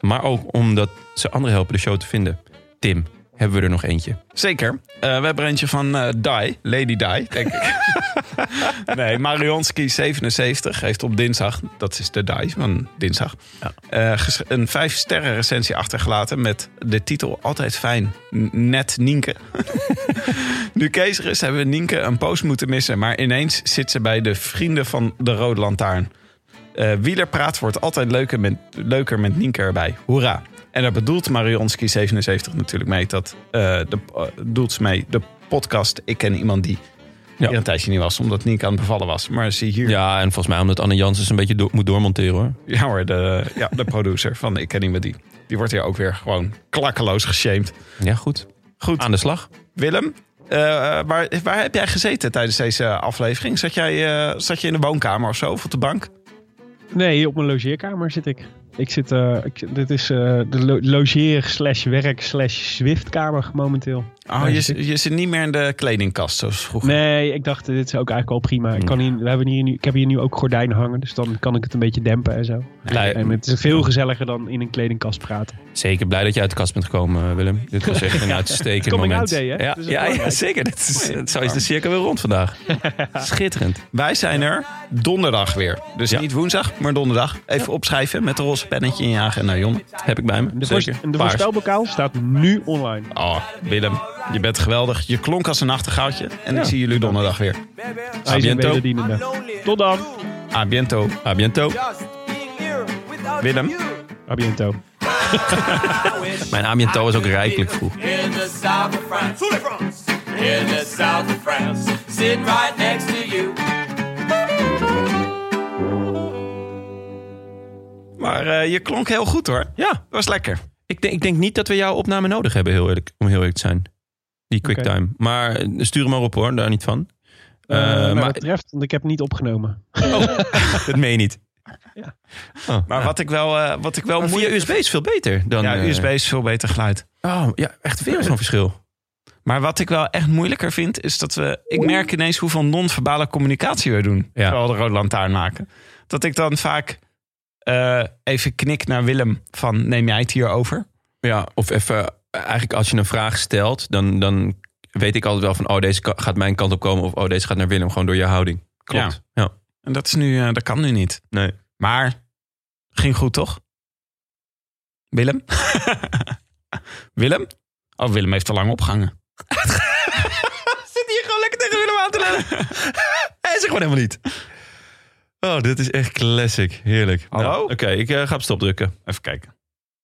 Maar ook omdat ze anderen helpen de show te vinden. Tim, hebben we er nog eentje? Zeker. Eh, we hebben er eentje van eh Dai, Lady Dai, denk ik. nee, Marionski77 heeft op dinsdag, dat is de Dai van dinsdag, eh, een vijf sterren recensie achtergelaten met de titel Altijd fijn, net Nienke. nu Kees er is, hebben we Nienke een post moeten missen, maar ineens zit ze bij de vrienden van de Rode Lantaarn. Wielerpraat wordt altijd leuker met, leuker met Nienke erbij. Hoera. En daar bedoelt Marionski77 natuurlijk mee. Dat eh, de, eh, doelt ze mee de podcast. Ik ken iemand die Ja. hier een tijdje niet was. Omdat Nienke aan het bevallen was. Maar zie hier. Ja, Ja, en volgens mij omdat Anne Janssens een beetje moet doormonteren hoor. hoor, de, ja, de producer van Ik ken iemand die. Die wordt hier ook weer gewoon klakkeloos geshamed. Ja, goed. Goed, Aan de slag. Willem. eh, waar, waar heb jij gezeten tijdens deze aflevering? Zat, jij, eh, zat je in de woonkamer of zo? Of op de bank? Nee, op mijn logeerkamer zit ik. Ik zit, eh, ik, dit is eh, de lo- logeer slash werk slash Zwiftkamer momenteel. Oh, je, zit ik. je zit niet meer in de kledingkast zoals vroeger. Nee, ik dacht, dit is ook eigenlijk al prima. Ik, kan hier, we hebben hier nu, ik heb hier nu ook gordijnen hangen, dus dan kan ik het een beetje dempen en zo. Blij- En het is veel gezelliger dan in een kledingkast praten. Zeker blij dat je uit de kast bent gekomen, eh, Willem. Dit was echt een uitstekend Coming moment. out day, hè? Ja, Dus dat ja, zeker. Dit is, zo is de cirkel weer rond vandaag. Schitterend. Wij zijn er donderdag weer. Dus Ja. niet woensdag, maar donderdag. Even opschrijven met een roze pennetje in je agenda, Jon. Heb ik bij me. De, Zeker. en de voorspelbokaal staat nu online. Oh, Willem, je bent geweldig. Je klonk als een nachtegaaltje. En ik zie jullie donderdag weer. Biento. wederdienende. Tot dan. A biento. A biento. Willem. A biento. Mijn a biento is ook rijkelijk vroeg. In the south of France. In the south of France. Sitting right next to you. Maar eh, je klonk heel goed hoor. Ja, Was lekker. ik denk, ik denk niet dat we jouw opname nodig hebben, heel eerlijk, om heel eerlijk te zijn. Die quicktime. Maar eh, stuur hem maar op hoor, daar niet van. Wat maar dat betreft, want ik heb niet opgenomen. dat meen je niet. Ja. Oh, Maar ja. wat ik wel, eh, wat ik wel Maar via USB is veel beter dan... Ja, eh, USB is veel beter geluid. Oh, ja, echt veel zo'n verschil. Maar wat ik wel echt moeilijker vind, is dat we... Ik merk ineens hoeveel non-verbale communicatie we doen. Ja. Terwijl we de rode lantaarn maken. Dat ik dan vaak eh, even knik naar Willem van... Neem jij het hier over? Ja, of even, eigenlijk als je een vraag stelt, dan, dan weet ik altijd wel van, oh, deze gaat mijn kant op komen. Of, oh, deze gaat naar Willem, gewoon door je houding. Klopt. Ja. En dat, is nu, eh, dat kan nu niet. Nee. Maar ging goed, toch? Willem? Willem? Oh, Willem heeft te lang opgehangen. Zit hier gewoon lekker tegen Willem aan te lullen. Hij zegt gewoon helemaal niet. Oh, dit is echt classic. Heerlijk. Hallo? Nou, Oké, ik eh, ga op stop drukken. Even kijken.